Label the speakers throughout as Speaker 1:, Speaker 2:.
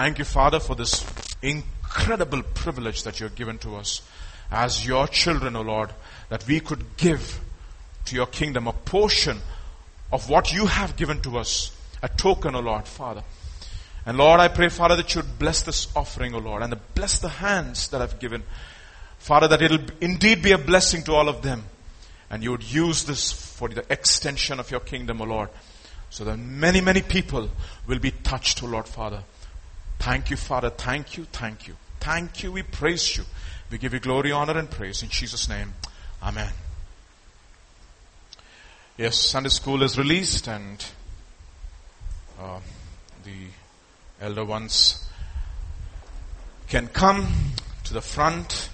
Speaker 1: Thank you, Father, for this incredible privilege that you've given to us as your children, O Lord, that we could give to your kingdom a portion of what you have given to us, a token, O Lord, Father. And Lord, I pray, Father, that you'd bless this offering, O Lord, and bless the hands that I've given. Father, that it'll indeed be a blessing to all of them. And you would use this for the extension of your kingdom, O Lord. So that many, many people will be touched, O Lord Father. Thank you, Father. Thank you. Thank you. Thank you. We praise you. We give you glory, honor, and praise in Jesus' name. Amen. Yes, Sunday school is released and uh, the elder ones can come to the front.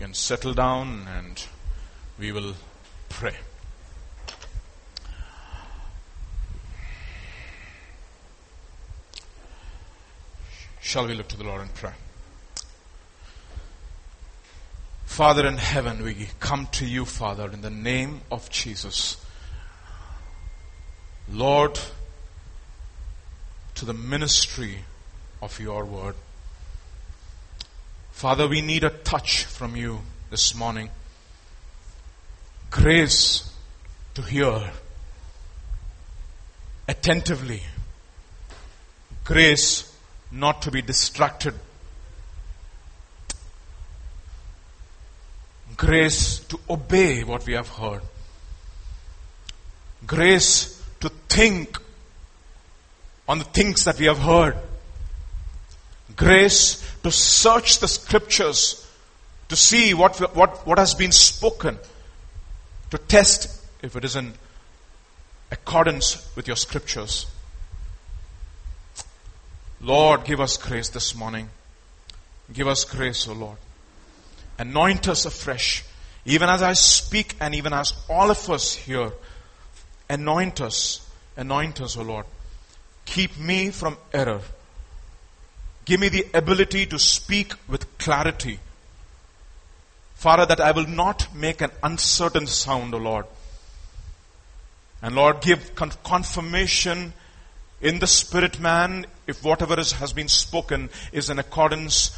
Speaker 1: Can settle down and we will pray. Shall we look to the Lord and pray? Father in heaven, we come to you, Father, in the name of Jesus. Lord, to the ministry of your word. Father, we need a touch from you this morning. Grace to hear attentively. Grace not to be distracted. Grace to obey what we have heard. Grace to think on the things that we have heard. Grace to search the scriptures to see what, what, what has been spoken, to test if it is in accordance with your scriptures. Lord, give us grace this morning. Give us grace, O oh Lord. Anoint us afresh, even as I speak and even as all of us here. Anoint us, anoint us, O oh Lord. Keep me from error. Give me the ability to speak with clarity. Father, that I will not make an uncertain sound, O Lord. And Lord, give confirmation in the spirit man if whatever is, has been spoken is in accordance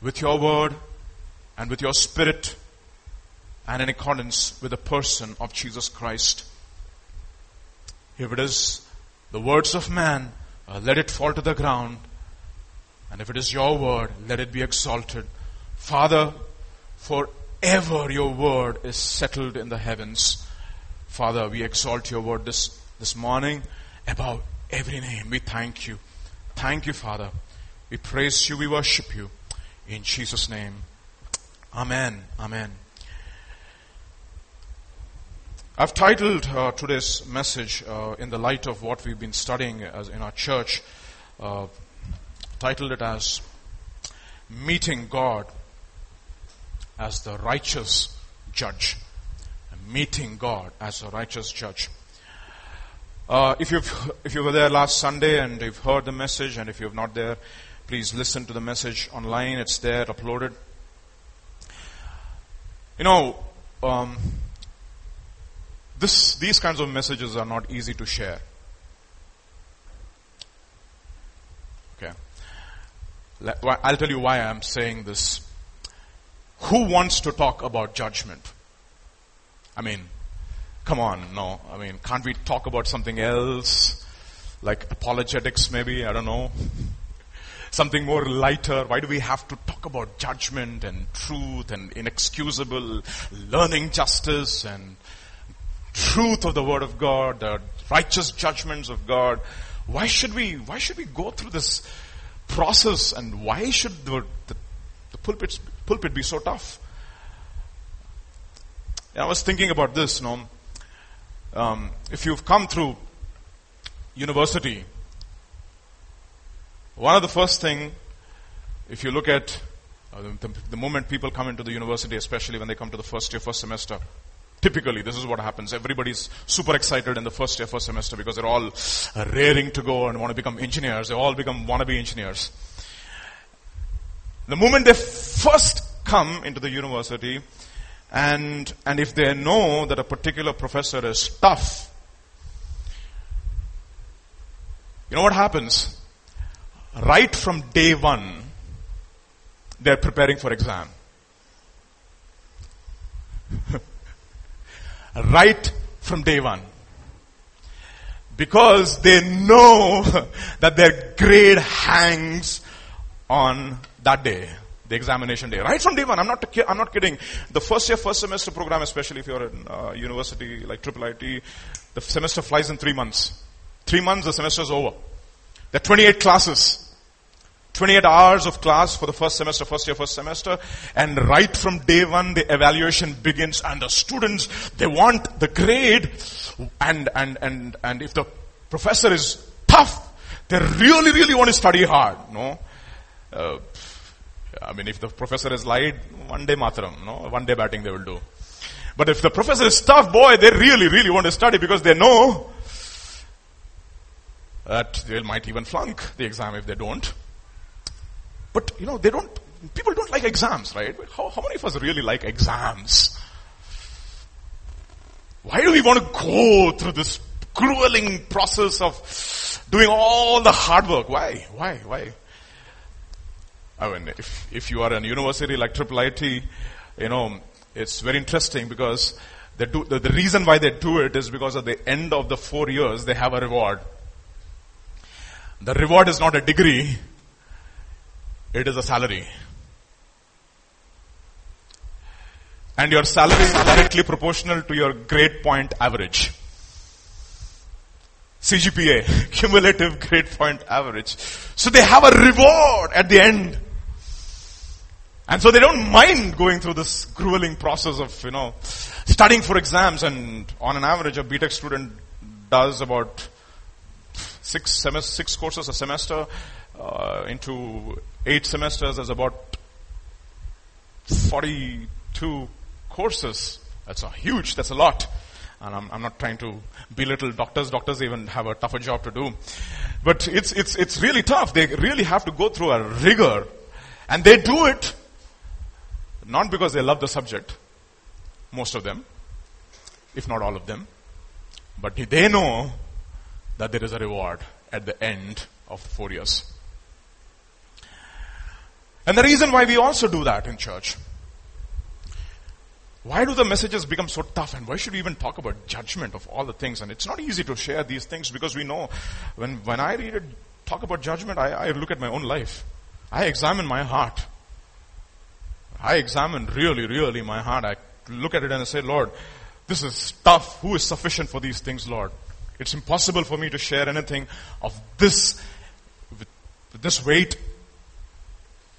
Speaker 1: with your word and with your spirit and in accordance with the person of Jesus Christ. If it is the words of man, uh, let it fall to the ground and if it is your word, let it be exalted. Father, forever your word is settled in the heavens. Father, we exalt your word this, this morning above every name. We thank you. Thank you, Father. We praise you. We worship you. In Jesus' name. Amen. Amen. I've titled uh, today's message uh, in the light of what we've been studying as in our church. Uh, titled it as Meeting God as the Righteous Judge. Meeting God as a righteous judge. Uh, if you've if you were there last Sunday and you've heard the message, and if you're not there, please listen to the message online. It's there, uploaded. You know, um, this these kinds of messages are not easy to share. I'll tell you why I'm saying this. Who wants to talk about judgment? I mean, come on, no. I mean, can't we talk about something else? Like apologetics maybe, I don't know. Something more lighter. Why do we have to talk about judgment and truth and inexcusable learning justice and truth of the word of God, the righteous judgments of God? Why should we, why should we go through this process and why should the, the, the pulpit, pulpit be so tough? I was thinking about this, you know, um, if you've come through university, one of the first thing, if you look at uh, the, the, moment people come into the university, especially when they come to the first year, first semester, Typically, this is what happens. Everybody's super excited in the first year, first semester because they're all raring to go and want to become engineers. They all become wannabe engineers. The moment they first come into the university and, and if they know that a particular professor is tough, you know what happens? Right from day one, they're preparing for exam. right from day one. Because they know that their grade hangs on that day, the examination day. Right from day one, I'm not, I'm not kidding. The first year, first semester program, especially if you're in uh, university like Triple IT, the semester flies in three months. Three months, the semester is over. There are 28 classes. 28 hours of class for the first semester, first year, first semester. And right from day one, the evaluation begins and the students, they want the grade. And, and, and, and if the professor is tough, they really, really want to study hard, no? Uh, I mean, if the professor has lied, one day matram, no? One day batting they will do. But if the professor is tough, boy, they really, really want to study because they know that they might even flunk the exam if they don't. But, you know, they don't, people don't like exams, right? How, how many of us really like exams? Why do we want to go through this grueling process of doing all the hard work? Why? Why? Why? I mean, if, if you are in university like IT, you know, it's very interesting because they do, the, the reason why they do it is because at the end of the four years, they have a reward. The reward is not a degree, it is a salary. And your salary is directly proportional to your grade point average. CGPA, cumulative grade point average. So they have a reward at the end. And so they don't mind going through this grueling process of, you know, studying for exams and on an average a BTech student does about six six courses a semester uh, into eight semesters, is about 42 courses. That's a huge, that's a lot. And I'm, I'm, not trying to belittle doctors. Doctors even have a tougher job to do. But it's, it's, it's really tough. They really have to go through a rigor. And they do it not because they love the subject. Most of them. If not all of them. But they know that there is a reward at the end of four years. And the reason why we also do that in church. Why do the messages become so tough and why should we even talk about judgment of all the things? And it's not easy to share these things because we know when, when I read it, talk about judgment, I, I look at my own life. I examine my heart. I examine really, really my heart. I look at it and I say, Lord, this is tough. Who is sufficient for these things, Lord? It's impossible for me to share anything of this, with this weight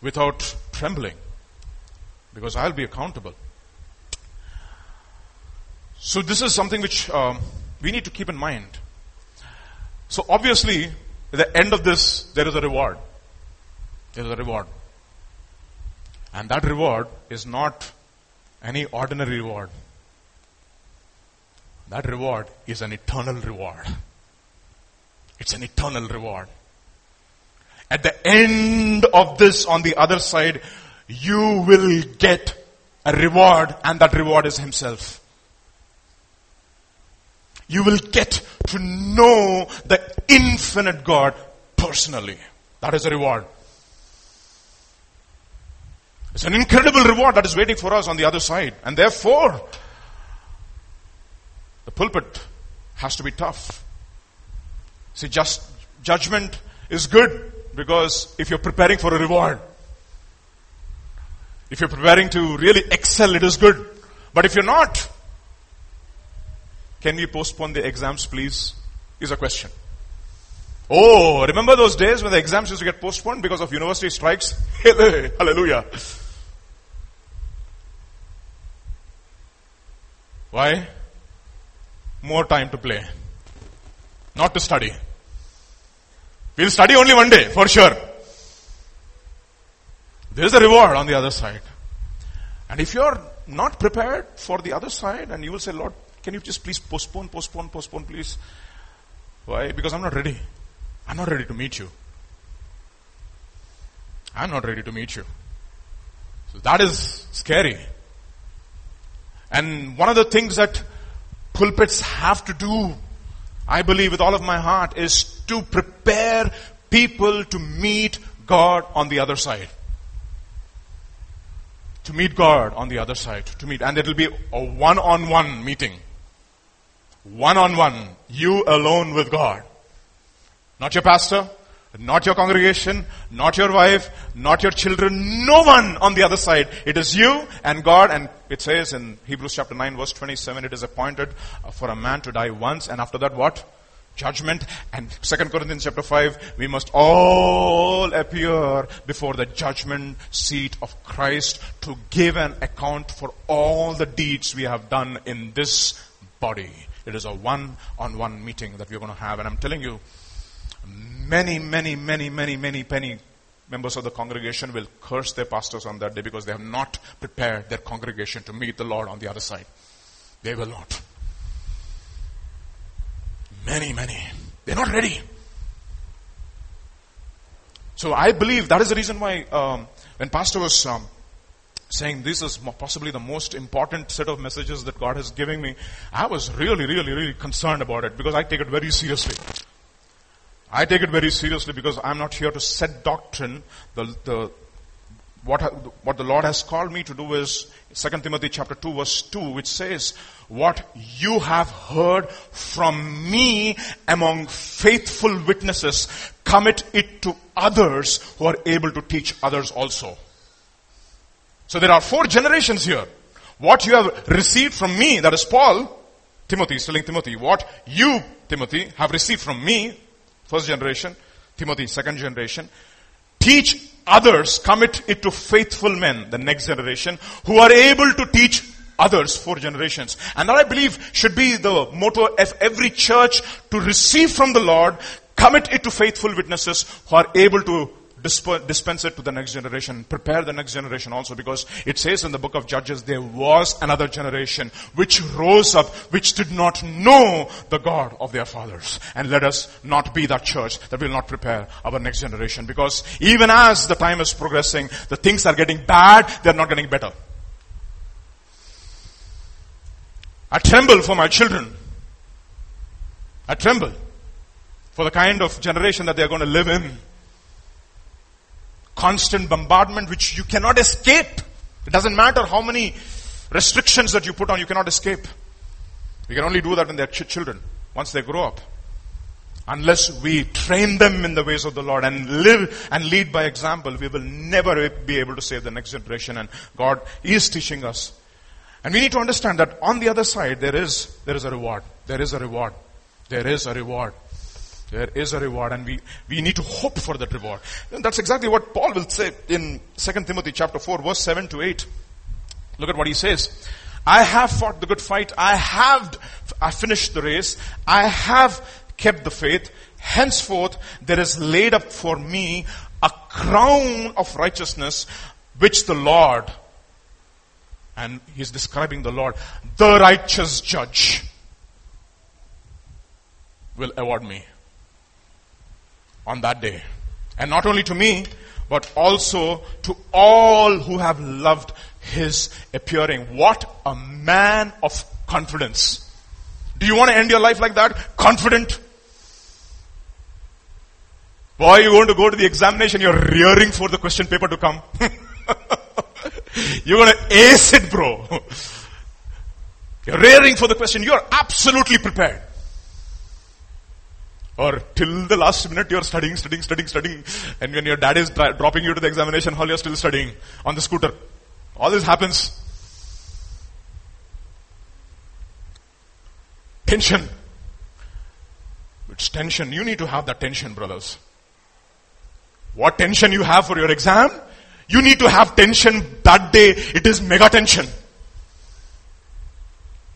Speaker 1: without trembling because I'll be accountable. So this is something which um, we need to keep in mind. So obviously, at the end of this, there is a reward. There is a reward. And that reward is not any ordinary reward. That reward is an eternal reward. It's an eternal reward. At the end of this, on the other side, you will get a reward and that reward is himself. You will get to know the infinite God personally. That is a reward. It's an incredible reward that is waiting for us on the other side. And therefore, the pulpit has to be tough. See, just judgment is good. Because if you're preparing for a reward, if you're preparing to really excel, it is good. But if you're not, can we postpone the exams, please? Is a question. Oh, remember those days when the exams used to get postponed because of university strikes? Hallelujah. Why? More time to play. Not to study. We'll study only one day, for sure. There is a reward on the other side. And if you're not prepared for the other side and you will say, Lord, can you just please postpone, postpone, postpone, please? Why? Because I'm not ready. I'm not ready to meet you. I'm not ready to meet you. So that is scary. And one of the things that pulpits have to do, I believe with all of my heart, is to prepare people to meet God on the other side. To meet God on the other side. To meet, and it will be a one-on-one meeting. One-on-one. You alone with God. Not your pastor, not your congregation, not your wife, not your children, no one on the other side. It is you and God and it says in Hebrews chapter 9 verse 27, it is appointed uh, for a man to die once and after that what? Judgment. And 2 Corinthians chapter 5, we must all appear before the judgment seat of Christ to give an account for all the deeds we have done in this body. It is a one-on-one meeting that we're going to have and I'm telling you, many, many, many, many, many, many members of the congregation will curse their pastors on that day because they have not prepared their congregation to meet the Lord on the other side. They will not. Many, many. They're not ready. So I believe that is the reason why um, when pastor was um, saying this is possibly the most important set of messages that God has given me, I was really, really, really concerned about it because I take it very seriously. I take it very seriously because I'm not here to set doctrine. The, the, what, what the Lord has called me to do is 2 Timothy chapter 2 verse 2 which says, what you have heard from me among faithful witnesses, commit it to others who are able to teach others also. So there are four generations here. What you have received from me, that is Paul, Timothy is telling Timothy, what you, Timothy, have received from me, first generation, Timothy, second generation. Teach others, commit it to faithful men, the next generation, who are able to teach others, four generations. And that I believe should be the motto of every church to receive from the Lord, commit it to faithful witnesses who are able to dispense it to the next generation, prepare the next generation also because it says in the book of Judges there was another generation which rose up, which did not know the God of their fathers. And let us not be that church that will not prepare our next generation because even as the time is progressing, the things are getting bad, they're not getting better. I tremble for my children. I tremble for the kind of generation that they're going to live in constant bombardment which you cannot escape. It doesn't matter how many restrictions that you put on, you cannot escape. You can only do that when they're ch- children, once they grow up. Unless we train them in the ways of the Lord and live and lead by example, we will never be able to save the next generation. And God is teaching us. And we need to understand that on the other side, there is, there is a reward. There is a reward. There is a reward. There is a reward and we, we need to hope for that reward. And that's exactly what Paul will say in 2 Timothy chapter 4 verse 7 to 8. Look at what he says. I have fought the good fight. I have, I finished the race. I have kept the faith. Henceforth there is laid up for me a crown of righteousness which the Lord, and he's describing the Lord, the righteous judge will award me on that day. And not only to me, but also to all who have loved his appearing. What a man of confidence. Do you want to end your life like that? Confident? Boy, you're going to go to the examination, you're rearing for the question paper to come. you're going to ace it, bro. You're rearing for the question. You're absolutely prepared. Or till the last minute you're studying, studying, studying, studying. And when your dad is dra- dropping you to the examination hall, you're still studying on the scooter. All this happens. Tension. It's tension. You need to have that tension, brothers. What tension you have for your exam? You need to have tension that day. It is mega tension.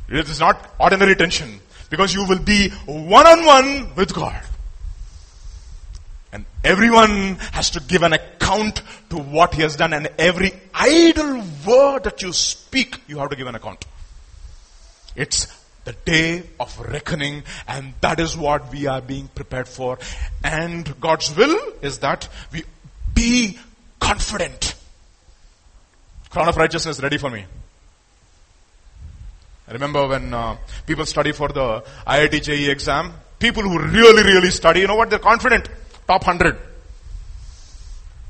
Speaker 1: It is not ordinary tension. Because you will be one on one with God. And everyone has to give an account to what he has done and every idle word that you speak, you have to give an account. It's the day of reckoning and that is what we are being prepared for. And God's will is that we be confident. Crown of righteousness ready for me. I remember when uh, people study for the IIT JEE exam, people who really, really study, you know what? They're confident. Top 100.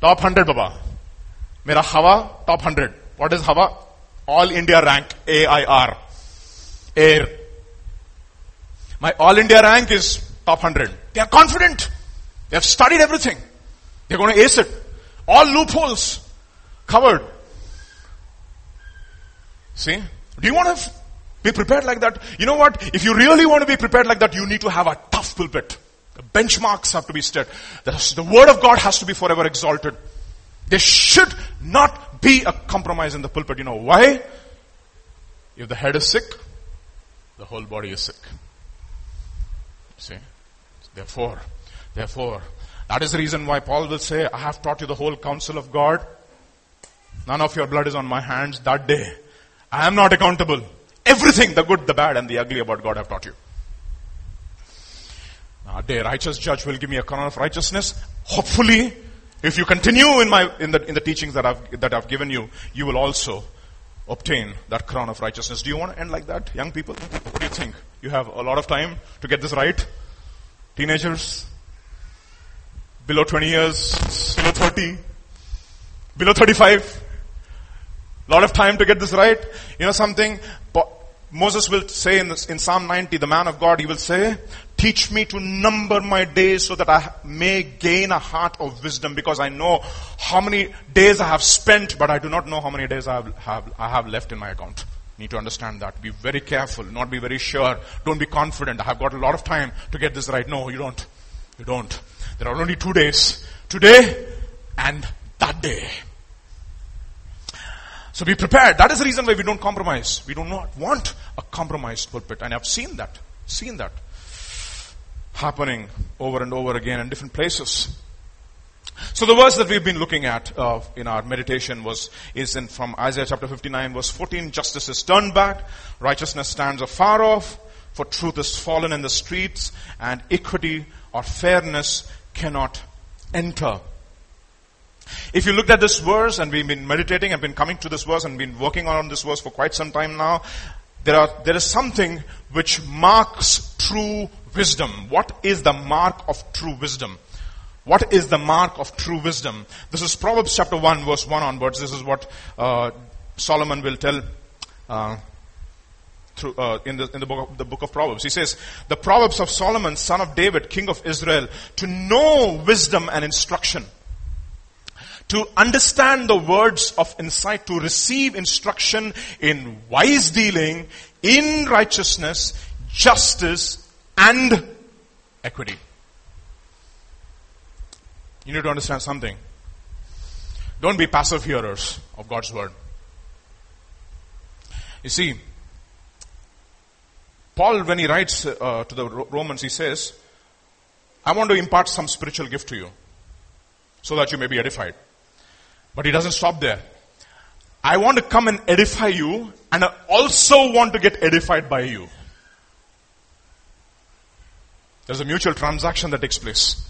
Speaker 1: Top 100, Baba. Mera Hawa, top 100. What is Hawa? All India rank, AIR. Air. My All India rank is top 100. They are confident. They have studied everything. They're going to ace it. All loopholes covered. See? Do you want to be prepared like that? You know what? If you really want to be prepared like that, you need to have a tough pulpit. The benchmarks have to be set. The word of God has to be forever exalted. There should not be a compromise in the pulpit. You know why? If the head is sick, the whole body is sick. See? Therefore, therefore, that is the reason why Paul will say, I have taught you the whole counsel of God. None of your blood is on my hands that day. I am not accountable. Everything, the good, the bad, and the ugly about God have taught you. A day, righteous judge will give me a crown of righteousness. Hopefully, if you continue in my, in the, in the teachings that I've, that I've given you, you will also obtain that crown of righteousness. Do you want to end like that, young people? What do you think? You have a lot of time to get this right? Teenagers? Below 20 years? Below 30? Below 35? A lot of time to get this right. You know something? Moses will say in, this, in Psalm 90, the man of God, he will say, teach me to number my days so that I may gain a heart of wisdom because I know how many days I have spent, but I do not know how many days I have, have, I have left in my account. Need to understand that. Be very careful, not be very sure. Don't be confident. I have got a lot of time to get this right. No, you don't. You don't. There are only two days. Today and that day. So be prepared. That is the reason why we don't compromise. We do not want a compromised pulpit. And I've seen that. Seen that happening over and over again in different places. So the verse that we've been looking at uh, in our meditation was is in from Isaiah chapter 59 verse 14. Justice is turned back, righteousness stands afar off, for truth is fallen in the streets, and equity or fairness cannot enter. If you looked at this verse and we've been meditating and been coming to this verse and been working on this verse for quite some time now, there are, there is something which marks true wisdom. What is the mark of true wisdom? What is the mark of true wisdom? This is Proverbs chapter 1 verse 1 onwards. This is what uh, Solomon will tell uh, through, uh, in, the, in the, book of, the book of Proverbs. He says, the Proverbs of Solomon, son of David, king of Israel, to know wisdom and instruction to understand the words of insight, to receive instruction in wise dealing, in righteousness, justice, and equity. You need to understand something. Don't be passive hearers of God's word. You see, Paul, when he writes uh, to the Romans, he says, I want to impart some spiritual gift to you so that you may be edified. But he doesn't stop there. I want to come and edify you and I also want to get edified by you. There's a mutual transaction that takes place.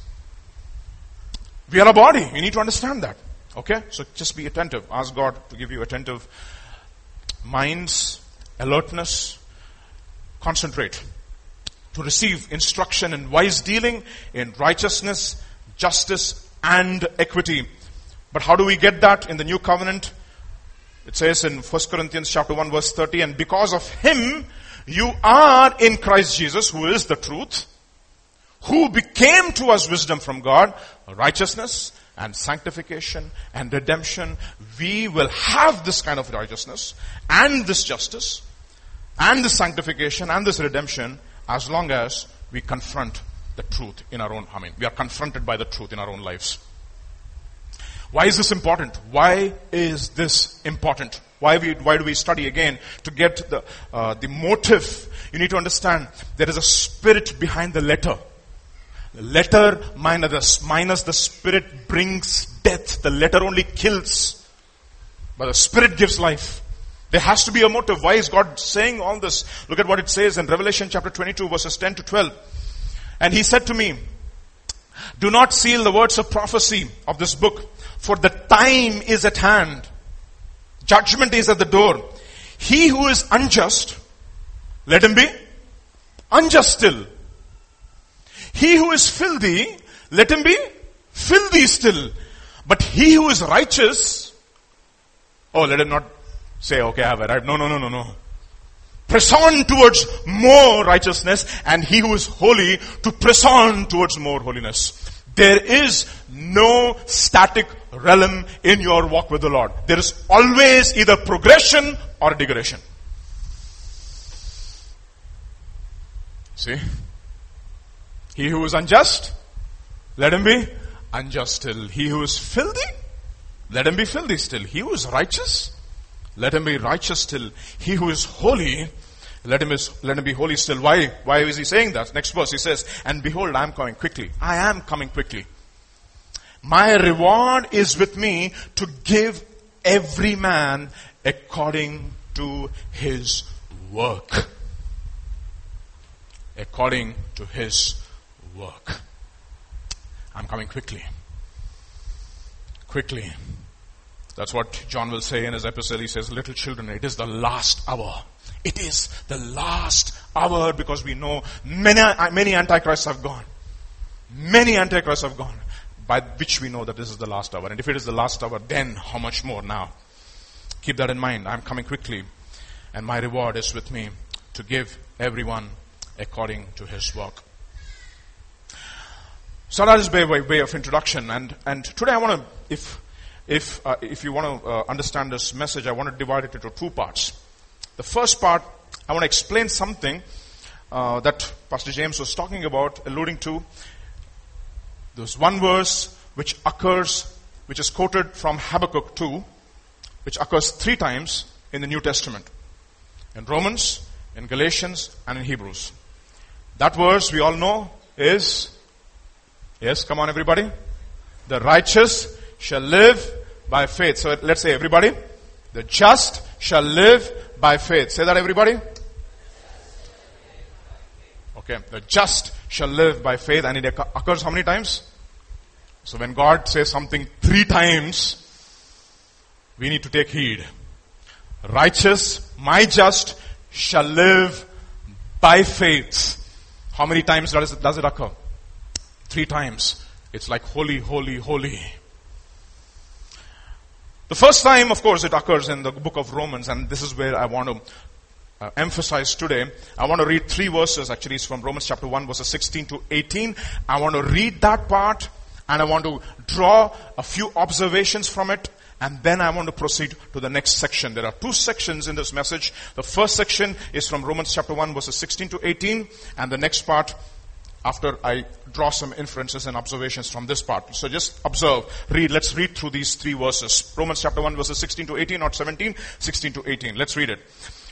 Speaker 1: We are a body. You need to understand that. Okay? So just be attentive. Ask God to give you attentive minds, alertness, concentrate. To receive instruction in wise dealing, in righteousness, justice, and equity. But how do we get that in the new covenant? It says in 1 Corinthians chapter 1 verse 30, and because of him, you are in Christ Jesus, who is the truth, who became to us wisdom from God, righteousness and sanctification and redemption. We will have this kind of righteousness and this justice and this sanctification and this redemption as long as we confront the truth in our own, I mean, we are confronted by the truth in our own lives. Why is this important? Why is this important? Why, we, why do we study again? To get the, uh, the motive. You need to understand there is a spirit behind the letter. The Letter minus, minus the spirit brings death. The letter only kills. But the spirit gives life. There has to be a motive. Why is God saying all this? Look at what it says in Revelation chapter 22 verses 10 to 12. And he said to me, do not seal the words of prophecy of this book, for the time is at hand. Judgment is at the door. He who is unjust, let him be unjust still. He who is filthy, let him be filthy still. But he who is righteous, oh, let him not say, okay, I have arrived. No, no, no, no, no. Press on towards more righteousness and he who is holy to press on towards more holiness. There is no static realm in your walk with the Lord. There is always either progression or degradation. See? He who is unjust, let him be unjust still. He who is filthy, let him be filthy still. He who is righteous, let him be righteous still. He who is holy, let him, is, let him be holy still. Why? Why is he saying that? Next verse he says, and behold, I am coming quickly. I am coming quickly. My reward is with me to give every man according to his work. According to his work. I'm coming quickly. Quickly. That's what John will say in his epistle. He says, little children, it is the last hour. It is the last hour because we know many, many antichrists have gone. Many antichrists have gone by which we know that this is the last hour. And if it is the last hour, then how much more now? Keep that in mind. I'm coming quickly and my reward is with me to give everyone according to his work. So that is by way, of introduction, and and today I want to, if if uh, if you want to uh, understand this message, I want to divide it into two parts. The first part, I want to explain something uh, that Pastor James was talking about, alluding to. There's one verse which occurs, which is quoted from Habakkuk 2, which occurs three times in the New Testament. In Romans, in Galatians, and in Hebrews. That verse we all know is Yes, come on everybody. The righteous shall live by faith. So let's say everybody. The just shall live by faith. Say that everybody. Okay. The just shall live by faith and it occurs how many times? So when God says something three times, we need to take heed. Righteous, my just shall live by faith. How many times does it, does it occur? Three times. It's like holy, holy, holy. The first time, of course, it occurs in the book of Romans, and this is where I want to uh, emphasize today. I want to read three verses, actually, it's from Romans chapter 1, verses 16 to 18. I want to read that part, and I want to draw a few observations from it, and then I want to proceed to the next section. There are two sections in this message. The first section is from Romans chapter 1, verses 16 to 18, and the next part after I draw some inferences and observations from this part. So just observe, read, let's read through these three verses. Romans chapter 1 verses 16 to 18, not 17, 16 to 18. Let's read it.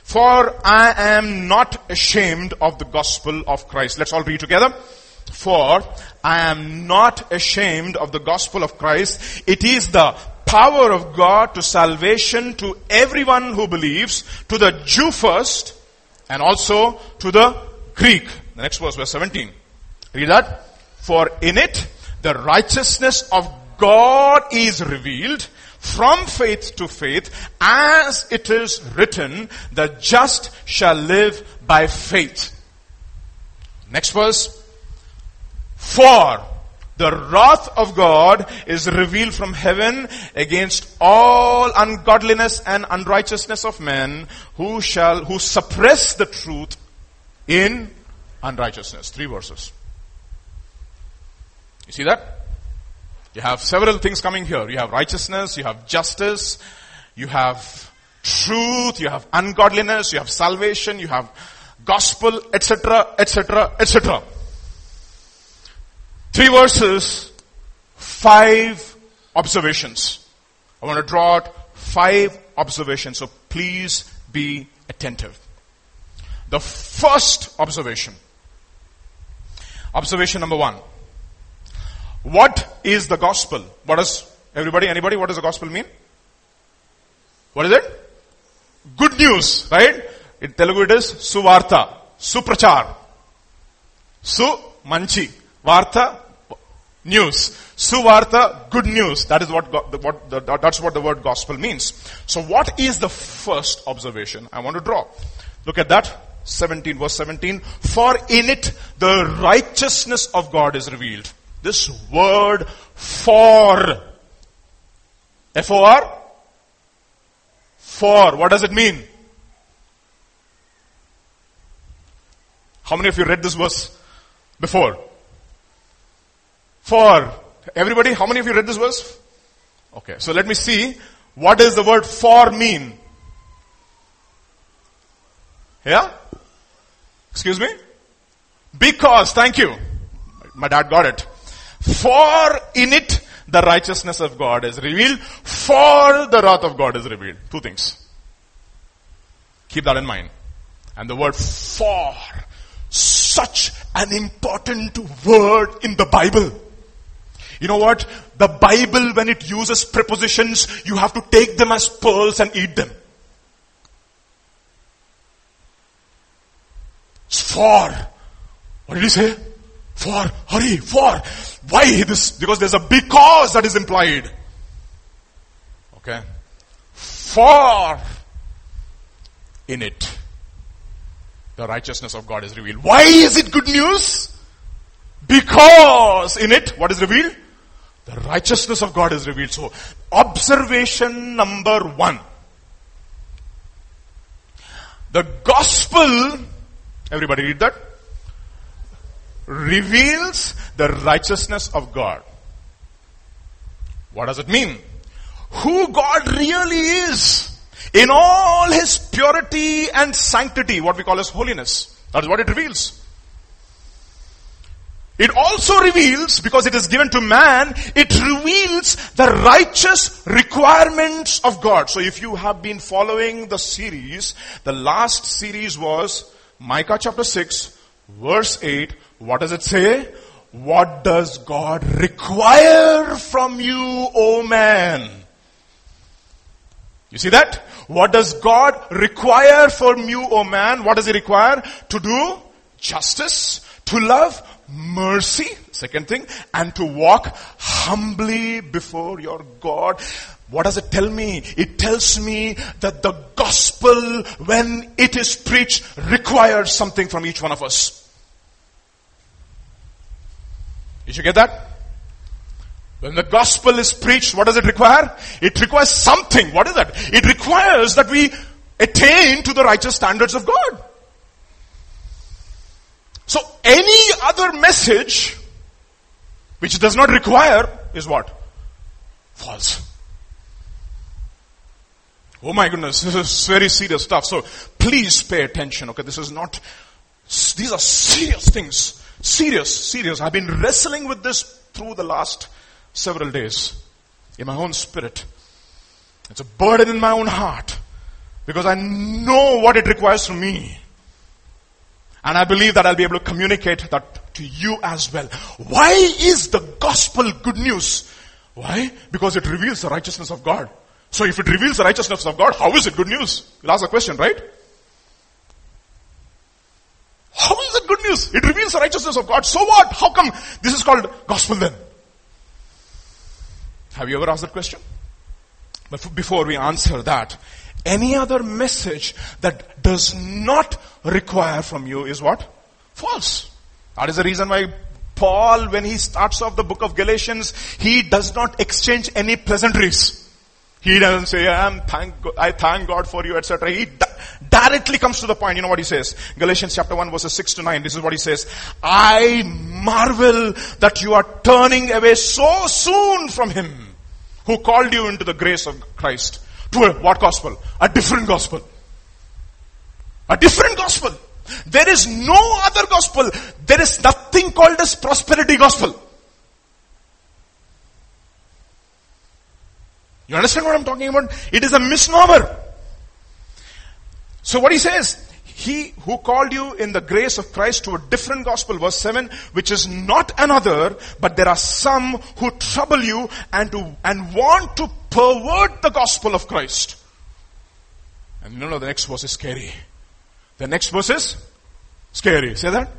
Speaker 1: For I am not ashamed of the gospel of Christ. Let's all read together. For I am not ashamed of the gospel of Christ. It is the power of God to salvation to everyone who believes, to the Jew first, and also to the Greek. The next verse, verse 17. Read that. For in it, the righteousness of God is revealed from faith to faith as it is written, the just shall live by faith. Next verse. For the wrath of God is revealed from heaven against all ungodliness and unrighteousness of men who shall, who suppress the truth in unrighteousness. Three verses. You see that? You have several things coming here. You have righteousness, you have justice, you have truth, you have ungodliness, you have salvation, you have gospel, etc., etc., etc. Three verses, five observations. I want to draw out five observations, so please be attentive. The first observation. Observation number one. What is the gospel? What does everybody, anybody, what does the gospel mean? What is it? Good news, right? In Telugu it is Suvartha, Suprachar. Su, Manchi. Vartha, news. Suvartha, good news. That is what, what the, that's what the word gospel means. So what is the first observation I want to draw? Look at that. 17 verse 17. For in it the righteousness of God is revealed. This word for. F-O-R? For. What does it mean? How many of you read this verse before? For. Everybody, how many of you read this verse? Okay, so let me see. What does the word for mean? Yeah? Excuse me? Because, thank you. My dad got it. For in it the righteousness of God is revealed, for the wrath of God is revealed. Two things. Keep that in mind. And the word for, such an important word in the Bible. You know what? The Bible, when it uses prepositions, you have to take them as pearls and eat them. For. What did he say? For. Hurry. For. Why this? Because there's a because that is implied. Okay. For. In it. The righteousness of God is revealed. Why is it good news? Because in it, what is revealed? The righteousness of God is revealed. So, observation number one. The gospel, everybody read that? Reveals the righteousness of God. What does it mean? Who God really is in all his purity and sanctity, what we call as holiness. That is what it reveals. It also reveals, because it is given to man, it reveals the righteous requirements of God. So if you have been following the series, the last series was Micah chapter 6, verse 8. What does it say? What does God require from you, O man? You see that? What does God require from you, O man? What does he require? To do justice, to love mercy, second thing, and to walk humbly before your God. What does it tell me? It tells me that the gospel, when it is preached, requires something from each one of us. Did you get that? When the gospel is preached, what does it require? It requires something. What is that? It requires that we attain to the righteous standards of God. So any other message which does not require is what? False. Oh my goodness, this is very serious stuff. So please pay attention. Okay, this is not, these are serious things. Serious, serious. I've been wrestling with this through the last several days in my own spirit. It's a burden in my own heart because I know what it requires from me. And I believe that I'll be able to communicate that to you as well. Why is the gospel good news? Why? Because it reveals the righteousness of God. So if it reveals the righteousness of God, how is it good news? You'll ask the question, right? How is it good news? It reveals the righteousness of God. So what? How come this is called gospel then? Have you ever asked that question? But before we answer that, any other message that does not require from you is what? False. That is the reason why Paul, when he starts off the book of Galatians, he does not exchange any pleasantries. He doesn't say, I'm thank, I thank God for you, etc. He directly comes to the point. You know what he says? Galatians chapter 1 verses 6 to 9. This is what he says. I marvel that you are turning away so soon from him who called you into the grace of Christ to a, what gospel? A different gospel. A different gospel. There is no other gospel. There is nothing called as prosperity gospel. You understand what I'm talking about? It is a misnomer. So what he says, he who called you in the grace of Christ to a different gospel, verse 7, which is not another, but there are some who trouble you and to, and want to pervert the gospel of Christ. And you know the next verse is scary. The next verse is scary. Say that?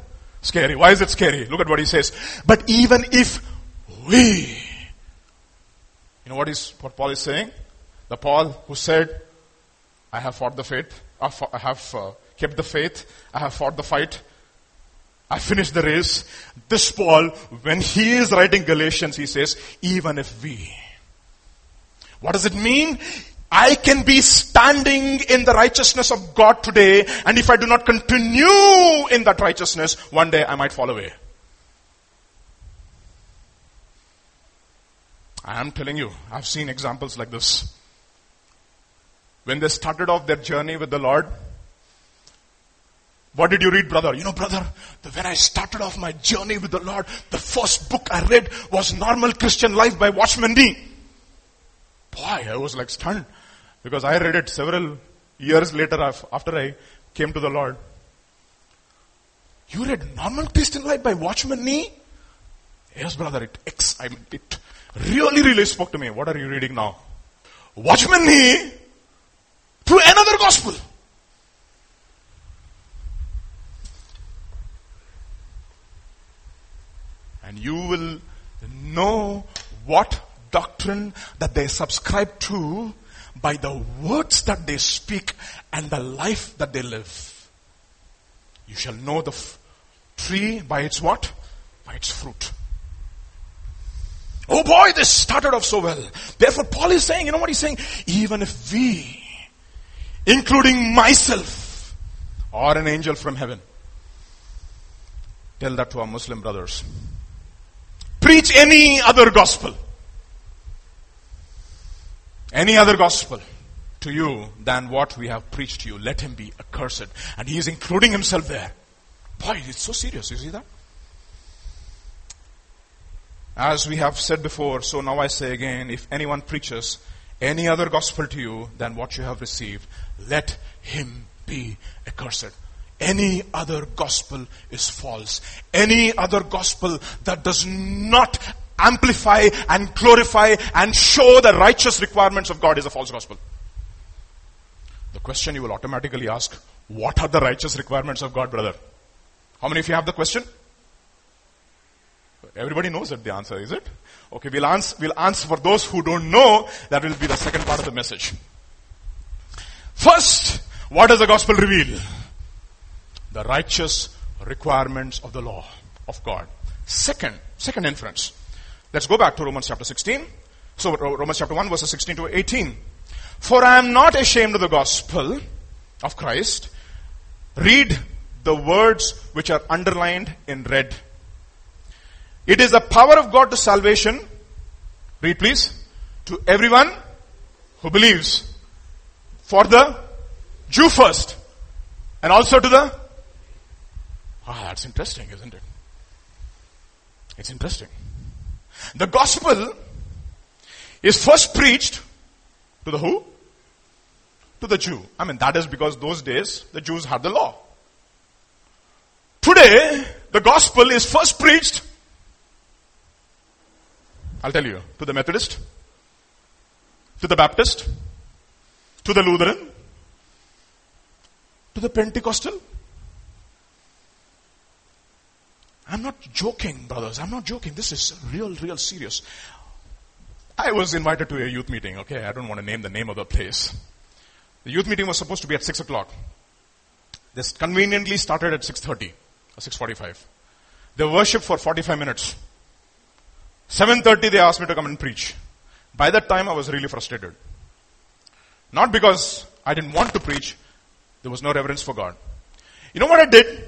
Speaker 1: Scary. Why is it scary? Look at what he says. But even if we, you know what is, what Paul is saying? The Paul who said, I have fought the faith, I have uh, kept the faith, I have fought the fight, I finished the race. This Paul, when he is writing Galatians, he says, even if we. What does it mean? I can be standing in the righteousness of God today, and if I do not continue in that righteousness, one day I might fall away. I am telling you, I've seen examples like this. When they started off their journey with the Lord, what did you read, brother? You know, brother, when I started off my journey with the Lord, the first book I read was Normal Christian Life by Watchman Nee. Boy, I was like stunned because I read it several years later after I came to the Lord. You read Normal Christian Life by Watchman Nee? Yes, brother, it, X, I meant it really, really spoke to me. What are you reading now? Watchman Nee through another gospel. And you will know what doctrine that they subscribe to by the words that they speak and the life that they live. You shall know the f- tree by its what? By its fruit. Oh boy, this started off so well. Therefore, Paul is saying, you know what he's saying? Even if we, including myself, or an angel from heaven, tell that to our Muslim brothers preach any other gospel, any other gospel to you than what we have preached to you, let him be accursed. And he is including himself there. Boy, it's so serious. You see that? As we have said before, so now I say again, if anyone preaches any other gospel to you than what you have received, let him be accursed. Any other gospel is false. Any other gospel that does not amplify and glorify and show the righteous requirements of God is a false gospel. The question you will automatically ask, what are the righteous requirements of God, brother? How many of you have the question? Everybody knows that the answer, is it? Okay, we'll answer, we'll answer for those who don't know, that will be the second part of the message. First, what does the gospel reveal? the righteous requirements of the law of God. Second, second inference. Let's go back to Romans chapter 16. So Romans chapter 1 verses 16 to 18. For I am not ashamed of the gospel of Christ. Read the words which are underlined in red. It is the power of God to salvation. Read please. To everyone who believes. For the Jew first. And also to the Ah, that's interesting, isn't it? It's interesting. The gospel is first preached to the who? To the Jew. I mean, that is because those days the Jews had the law. Today, the gospel is first preached, I'll tell you, to the Methodist, to the Baptist, to the Lutheran, to the Pentecostal, I'm not joking, brothers. I'm not joking. This is real, real serious. I was invited to a youth meeting, okay? I don't want to name the name of the place. The youth meeting was supposed to be at 6 o'clock. This conveniently started at 6.30 or 6.45. They worshiped for 45 minutes. 7.30 they asked me to come and preach. By that time I was really frustrated. Not because I didn't want to preach, there was no reverence for God. You know what I did?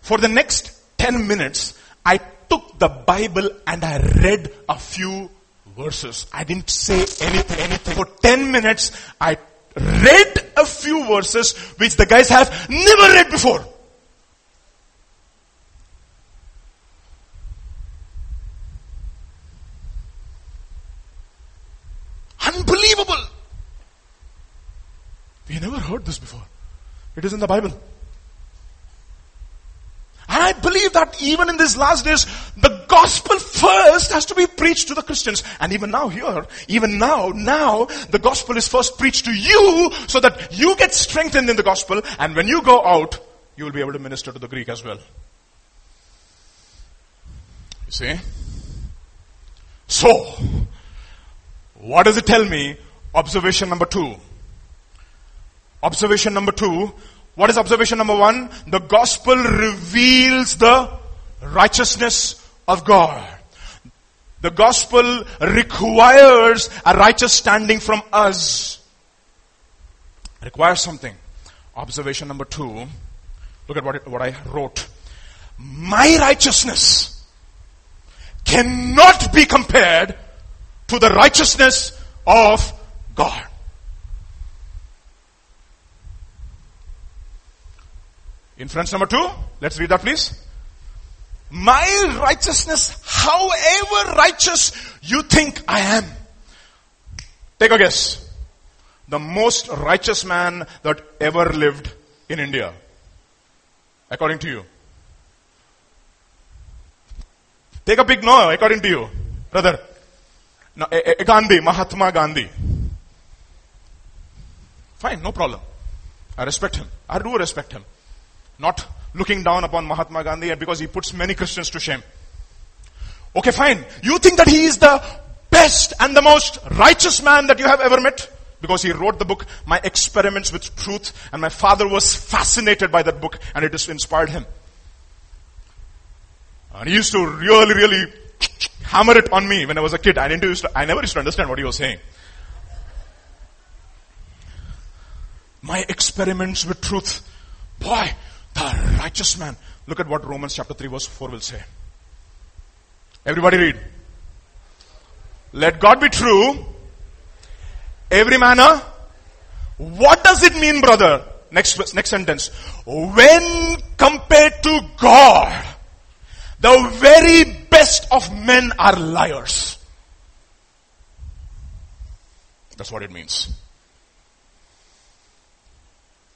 Speaker 1: For the next 10 minutes, I took the Bible and I read a few verses. I didn't say anything, anything. For 10 minutes, I read a few verses which the guys have never read before. Unbelievable. We never heard this before. It is in the Bible. And I believe that even in these last days, the gospel first has to be preached to the Christians. And even now here, even now, now, the gospel is first preached to you so that you get strengthened in the gospel. And when you go out, you will be able to minister to the Greek as well. You see? So, what does it tell me? Observation number two. Observation number two. What is observation number one? The gospel reveals the righteousness of God. The gospel requires a righteous standing from us. Requires something. Observation number two. Look at what, it, what I wrote. My righteousness cannot be compared to the righteousness of God. In Inference number two, let's read that please. My righteousness, however righteous you think I am. Take a guess. The most righteous man that ever lived in India. According to you. Take a big no, according to you. Brother. No, a, a Gandhi, Mahatma Gandhi. Fine, no problem. I respect him. I do respect him. Not looking down upon Mahatma Gandhi because he puts many Christians to shame. Okay, fine. You think that he is the best and the most righteous man that you have ever met? Because he wrote the book, My Experiments with Truth, and my father was fascinated by that book and it inspired him. And he used to really, really hammer it on me when I was a kid. I didn't used to, I never used to understand what he was saying. My experiments with truth. Boy, the righteous man. Look at what Romans chapter 3 verse 4 will say. Everybody read. Let God be true. Every manner. What does it mean, brother? Next, next sentence. When compared to God, the very best of men are liars. That's what it means.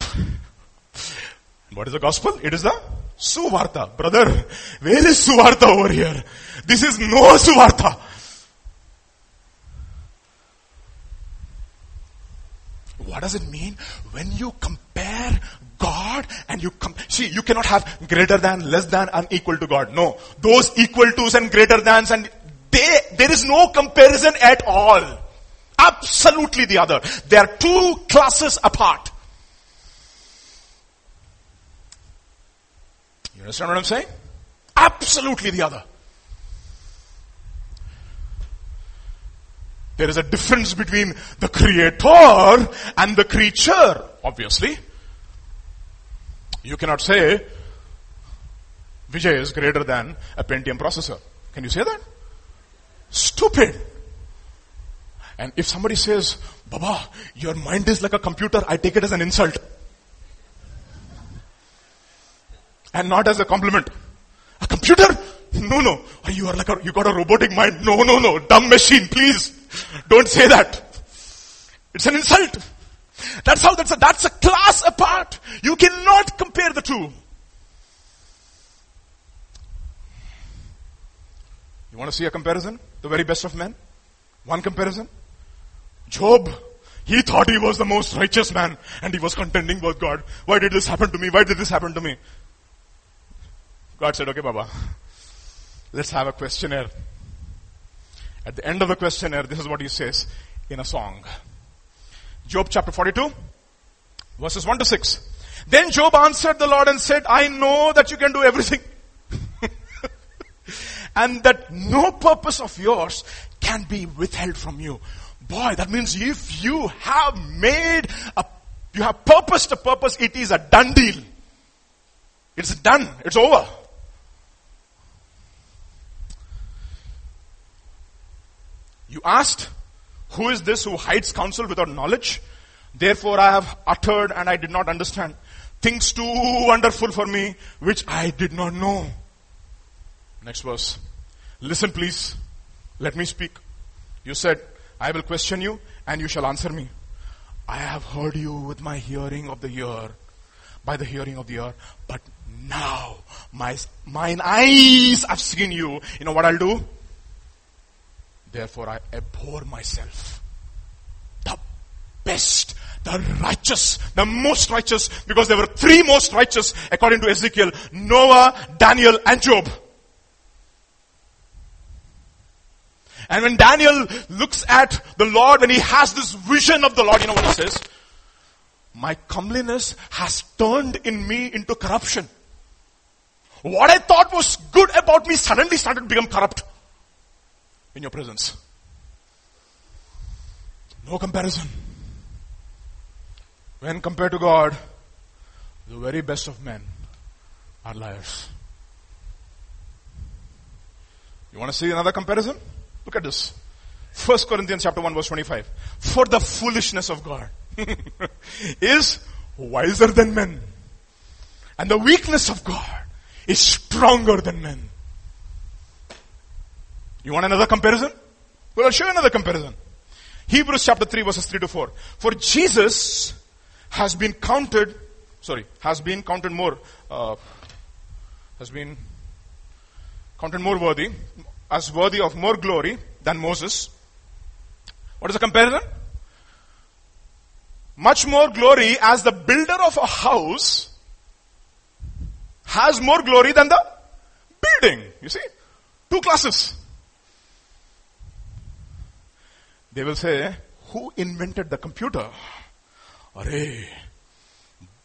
Speaker 1: What is the gospel? It is the Suvartha. Brother, where is Suvartha over here? This is no Suvartha. What does it mean when you compare God and you come, see, you cannot have greater than, less than, and equal to God. No. Those equal tos and greater thans and they, there is no comparison at all. Absolutely the other. They are two classes apart. You understand what I'm saying? Absolutely the other. There is a difference between the creator and the creature, obviously. You cannot say Vijay is greater than a Pentium processor. Can you say that? Stupid. And if somebody says, Baba, your mind is like a computer, I take it as an insult. And not as a compliment. A computer? No, no. You are like a, you got a robotic mind. No, no, no. Dumb machine, please. Don't say that. It's an insult. That's how that's a, that's a class apart. You cannot compare the two. You want to see a comparison? The very best of men? One comparison? Job. He thought he was the most righteous man and he was contending with God. Why did this happen to me? Why did this happen to me? God said, okay, Baba, let's have a questionnaire. At the end of the questionnaire, this is what he says in a song. Job chapter 42, verses 1 to 6. Then Job answered the Lord and said, I know that you can do everything. and that no purpose of yours can be withheld from you. Boy, that means if you have made a, you have purposed a purpose, it is a done deal. It's done. It's over. You asked, who is this who hides counsel without knowledge? Therefore I have uttered and I did not understand things too wonderful for me which I did not know. Next verse. Listen please. Let me speak. You said, I will question you and you shall answer me. I have heard you with my hearing of the ear. by the hearing of the ear, but now my, mine eyes have seen you. You know what I'll do? Therefore I abhor myself. The best, the righteous, the most righteous, because there were three most righteous according to Ezekiel, Noah, Daniel, and Job. And when Daniel looks at the Lord, when he has this vision of the Lord, you know what he says? My comeliness has turned in me into corruption. What I thought was good about me suddenly started to become corrupt in your presence. No comparison. When compared to God, the very best of men are liars. You want to see another comparison? Look at this. 1 Corinthians chapter 1 verse 25. For the foolishness of God is wiser than men. And the weakness of God is stronger than men. You want another comparison? Well, I'll show you another comparison. Hebrews chapter 3 verses 3 to 4. For Jesus has been counted, sorry, has been counted more, uh, has been counted more worthy as worthy of more glory than Moses. What is the comparison? Much more glory as the builder of a house has more glory than the building. You see? Two classes. They will say, who invented the computer? Array,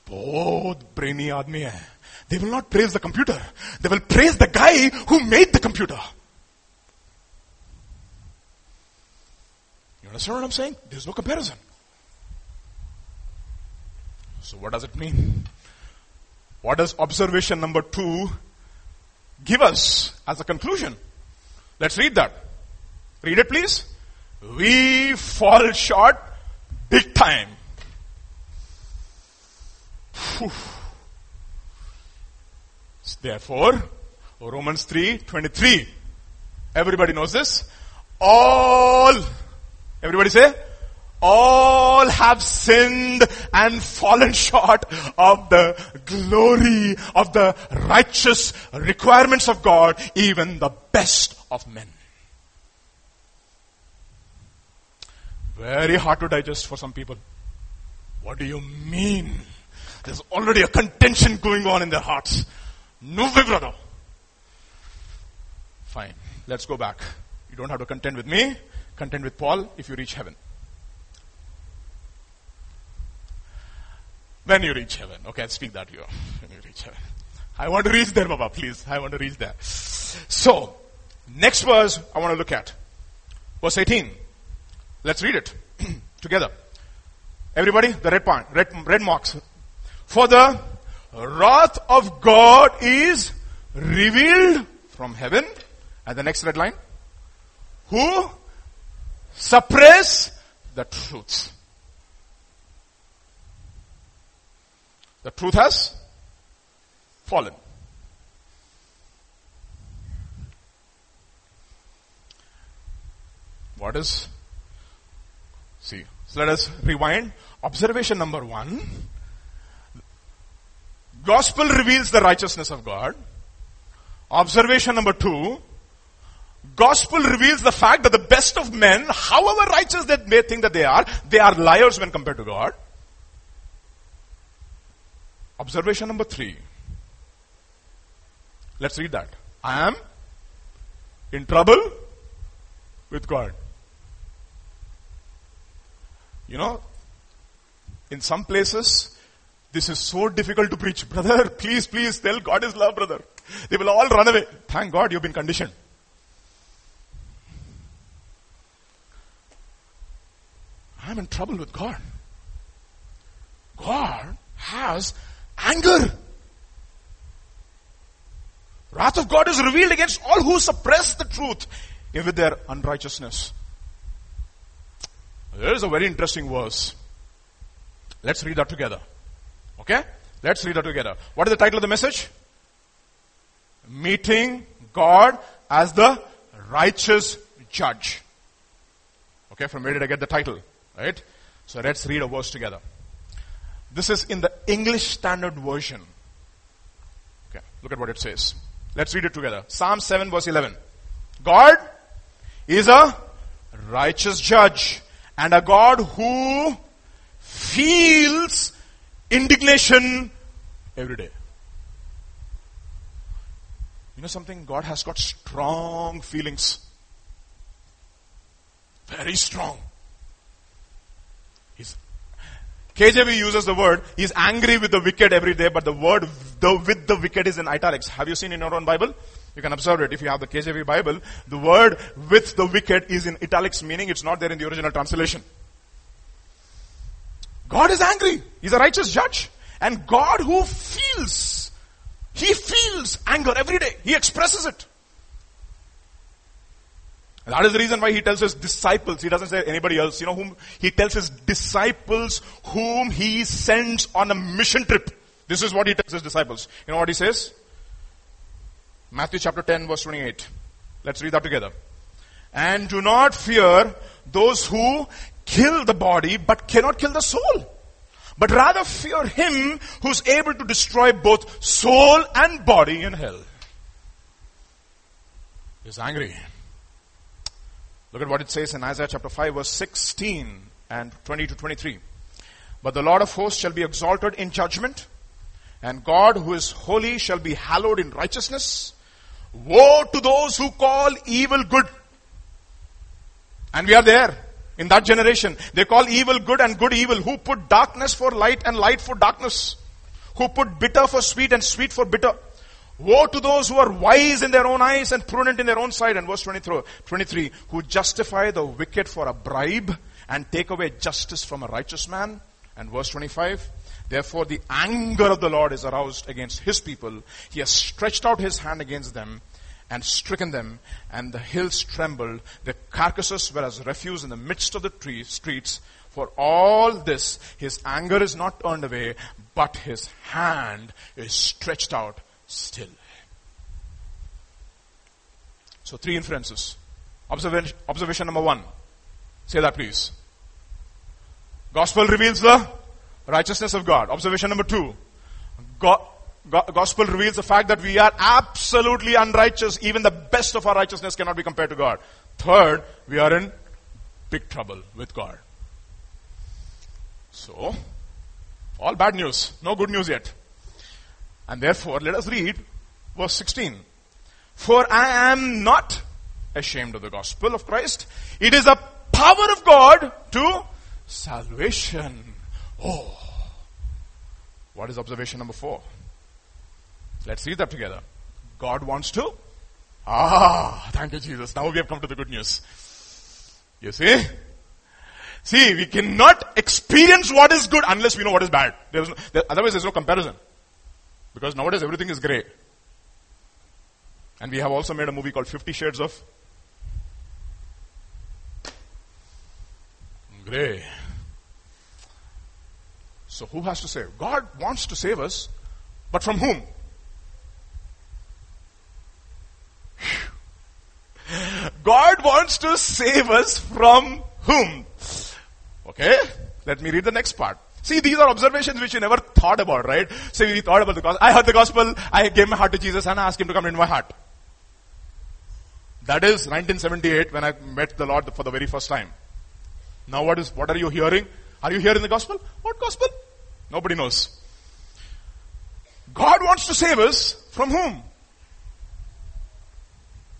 Speaker 1: both brainy aadmi hai. They will not praise the computer. They will praise the guy who made the computer. You understand what I'm saying? There's no comparison. So what does it mean? What does observation number two give us as a conclusion? Let's read that. Read it please. We fall short big time. Therefore, Romans 3, 23. Everybody knows this. All Everybody say, all have sinned and fallen short of the glory of the righteous requirements of God, even the best of men. Very hard to digest for some people. What do you mean? There's already a contention going on in their hearts. No way. Fine. Let's go back. You don't have to contend with me contend with Paul if you reach heaven. When you reach heaven. Okay, I'll speak that to you. When you reach heaven. I want to reach there, Baba, please. I want to reach there. So, next verse I want to look at. Verse 18. Let's read it together. Everybody, the red point, red, red marks. For the wrath of God is revealed from heaven. And the next red line. Who suppress the truth. The truth has fallen. What is? See, so let us rewind. Observation number one. Gospel reveals the righteousness of God. Observation number two gospel reveals the fact that the best of men, however righteous they may think that they are, they are liars when compared to God. Observation number three. Let's read that. I am in trouble with God. You know, in some places, this is so difficult to preach. Brother, please, please tell God is love, brother. They will all run away. Thank God you've been conditioned. I'm in trouble with God. God has anger. Wrath of God is revealed against all who suppress the truth with their unrighteousness. There is a very interesting verse. Let's read that together. Okay? Let's read that together. What is the title of the message? Meeting God as the righteous judge. Okay, from where did I get the title? Right? So let's read a verse together. This is in the English Standard Version. Okay, look at what it says. Let's read it together. Psalm 7 verse 11. God is a righteous judge and a God who feels indignation every day. You know something? God has got strong feelings. Very strong. He's, KJV uses the word, he's angry with the wicked every day, but the word the, with the wicked is in italics. Have you seen in your own Bible? You can observe it if you have the KJV Bible. The word with the wicked is in italics, meaning it's not there in the original translation. God is angry. He's a righteous judge. And God who feels, He feels anger every day. He expresses it. That is the reason why he tells his disciples, he doesn't say anybody else, you know whom, he tells his disciples whom he sends on a mission trip. This is what he tells his disciples. You know what he says? Matthew chapter 10 verse 28. Let's read that together. And do not fear those who kill the body but cannot kill the soul. But rather fear him who's able to destroy both soul and body in hell. He's angry. Look at what it says in Isaiah chapter 5 verse 16 and 20 to 23. But the Lord of hosts shall be exalted in judgment, and God who is holy shall be hallowed in righteousness. Woe to those who call evil good. And we are there in that generation. They call evil good and good evil. Who put darkness for light and light for darkness. Who put bitter for sweet and sweet for bitter. Woe to those who are wise in their own eyes and prudent in their own sight. And verse 23, who justify the wicked for a bribe and take away justice from a righteous man. And verse 25, therefore the anger of the Lord is aroused against his people. He has stretched out his hand against them and stricken them, and the hills trembled. The carcasses were as refuse in the midst of the trees, streets. For all this, his anger is not turned away, but his hand is stretched out still. So three inferences. Observation, observation number one. Say that please. Gospel reveals the righteousness of God. Observation number two. God, gospel reveals the fact that we are absolutely unrighteous. Even the best of our righteousness cannot be compared to God. Third, we are in big trouble with God. So, all bad news. No good news yet. And therefore, let us read verse 16. For I am not ashamed of the gospel of Christ. It is the power of God to salvation. Oh. What is observation number four? Let's read that together. God wants to. Ah, thank you, Jesus. Now we have come to the good news. You see? See, we cannot experience what is good unless we know what is bad. There's no, there, otherwise, there's no comparison. Because nowadays everything is grey. And we have also made a movie called Fifty Shades of Grey. So who has to save? God wants to save us, but from whom? God wants to save us from whom? Okay, let me read the next part. See, these are observations which you never thought about, right? So we thought about the gospel. I heard the gospel, I gave my heart to Jesus and I asked him to come into my heart. That is 1978 when I met the Lord for the very first time. Now what is, what are you hearing? Are you here in the gospel? What gospel? Nobody knows. God wants to save us from whom?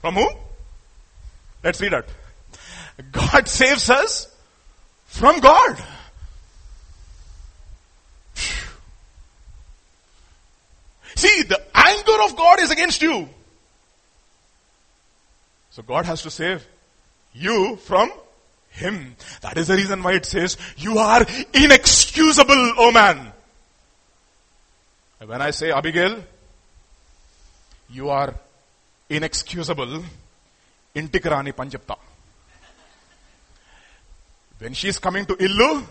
Speaker 1: From whom? Let's read that. God saves us from God. See, the anger of God is against you. So God has to save you from Him. That is the reason why it says, you are inexcusable, O man. when I say Abigail, you are inexcusable, intikrani panjapta. When she is coming to Illu,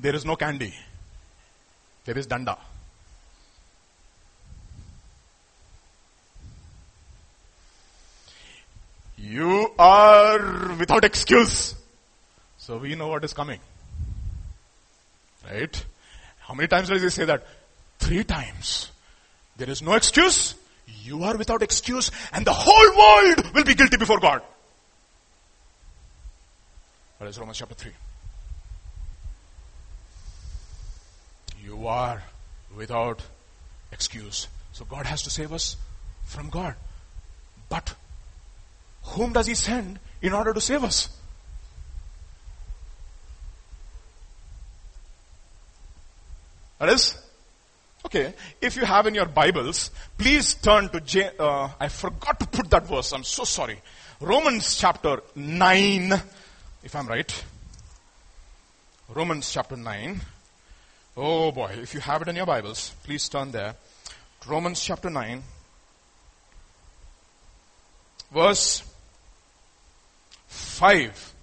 Speaker 1: there is no candy. There is danda. You are without excuse. So we know what is coming. Right? How many times does he say that? Three times. There is no excuse. You are without excuse and the whole world will be guilty before God. That is Romans chapter 3. You are without excuse. So God has to save us from God. But whom does He send in order to save us? That is? Okay, if you have in your Bibles, please turn to J, uh, I forgot to put that verse, I'm so sorry. Romans chapter 9, if I'm right. Romans chapter 9. Oh boy, if you have it in your Bibles, please turn there. Romans chapter 9, verse 5.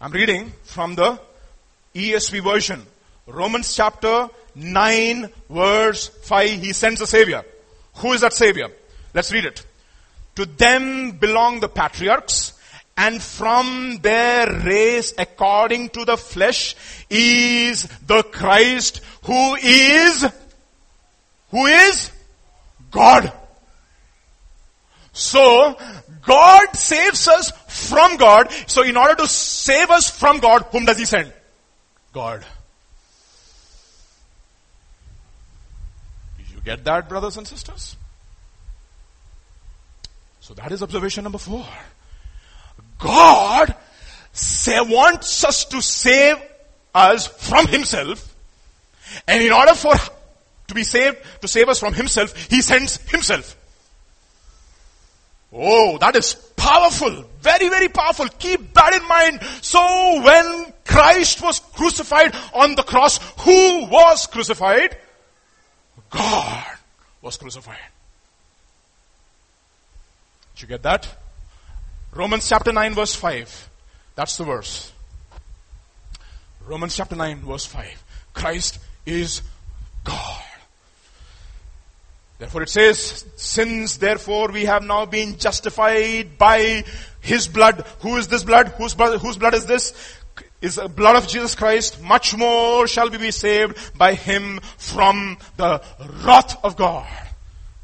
Speaker 1: I'm reading from the ESV version. Romans chapter 9 verse 5, he sends a savior. Who is that savior? Let's read it. To them belong the patriarchs and from their race according to the flesh is the Christ who is, who is God. So, God saves us from God. So in order to save us from God, whom does He send? God. Did you get that, brothers and sisters? So that is observation number four. God say, wants us to save us from Himself. And in order for to be saved, to save us from Himself, He sends Himself. Oh, that is powerful. Very, very powerful. Keep that in mind. So when Christ was crucified on the cross, who was crucified? God was crucified. Did you get that? Romans chapter 9 verse 5. That's the verse. Romans chapter 9 verse 5. Christ is God. Therefore it says, since therefore we have now been justified by His blood. Who is this blood? Whose blood, whose blood is this? Is the blood of Jesus Christ. Much more shall we be saved by Him from the wrath of God.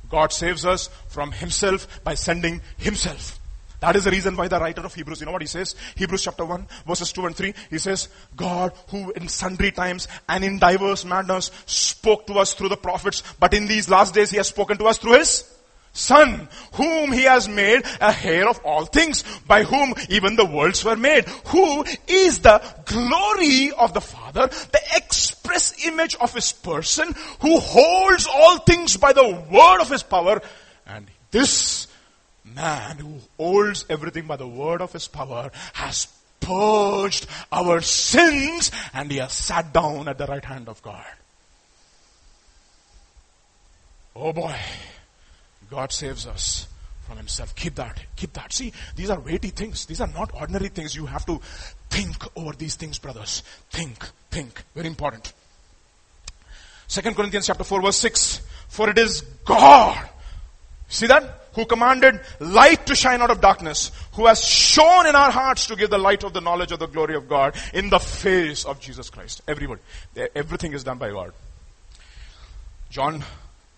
Speaker 1: God saves us from Himself by sending Himself. That is the reason why the writer of Hebrews, you know what he says? Hebrews chapter 1 verses 2 and 3, he says, God who in sundry times and in diverse manners spoke to us through the prophets, but in these last days he has spoken to us through his Son, whom he has made a heir of all things, by whom even the worlds were made, who is the glory of the Father, the express image of his person, who holds all things by the word of his power, and this man who holds everything by the word of his power has purged our sins and he has sat down at the right hand of God. Oh boy, God saves us from himself. Keep that. Keep that. See, these are weighty things. These are not ordinary things. You have to think over these things, brothers. Think, think. Very important. Second Corinthians chapter 4 verse 6. For it is God. See that? who commanded light to shine out of darkness, who has shone in our hearts to give the light of the knowledge of the glory of God in the face of Jesus Christ. Everybody. Everything is done by God. John,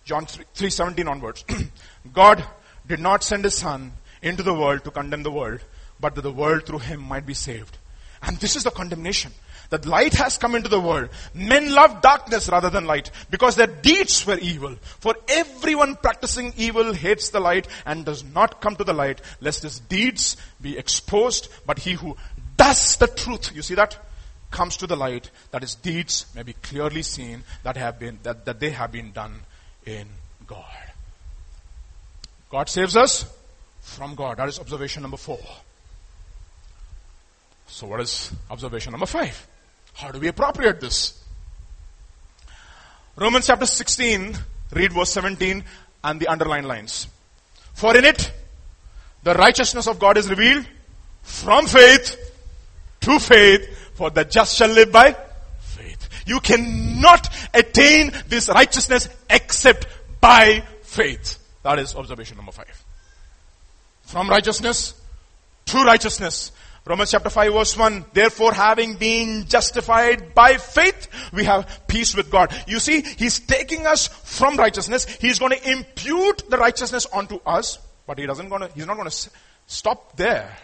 Speaker 1: John 3, 317 onwards. God did not send his son into the world to condemn the world, but that the world through him might be saved. And this is the condemnation that light has come into the world. Men love darkness rather than light because their deeds were evil. For everyone practicing evil hates the light and does not come to the light lest his deeds be exposed. But he who does the truth, you see that? Comes to the light that his deeds may be clearly seen that have been, that, that they have been done in God. God saves us from God. That is observation number four. So what is observation number five? How do we appropriate this? Romans chapter 16, read verse 17 and the underlined lines. For in it, the righteousness of God is revealed from faith to faith, for the just shall live by. You cannot attain this righteousness except by faith. That is observation number five. From righteousness to righteousness Romans chapter 5 verse 1, therefore having been justified by faith, we have peace with God. You see, He's taking us from righteousness. He's going to impute the righteousness onto us, but He doesn't going to, He's not going to stop there.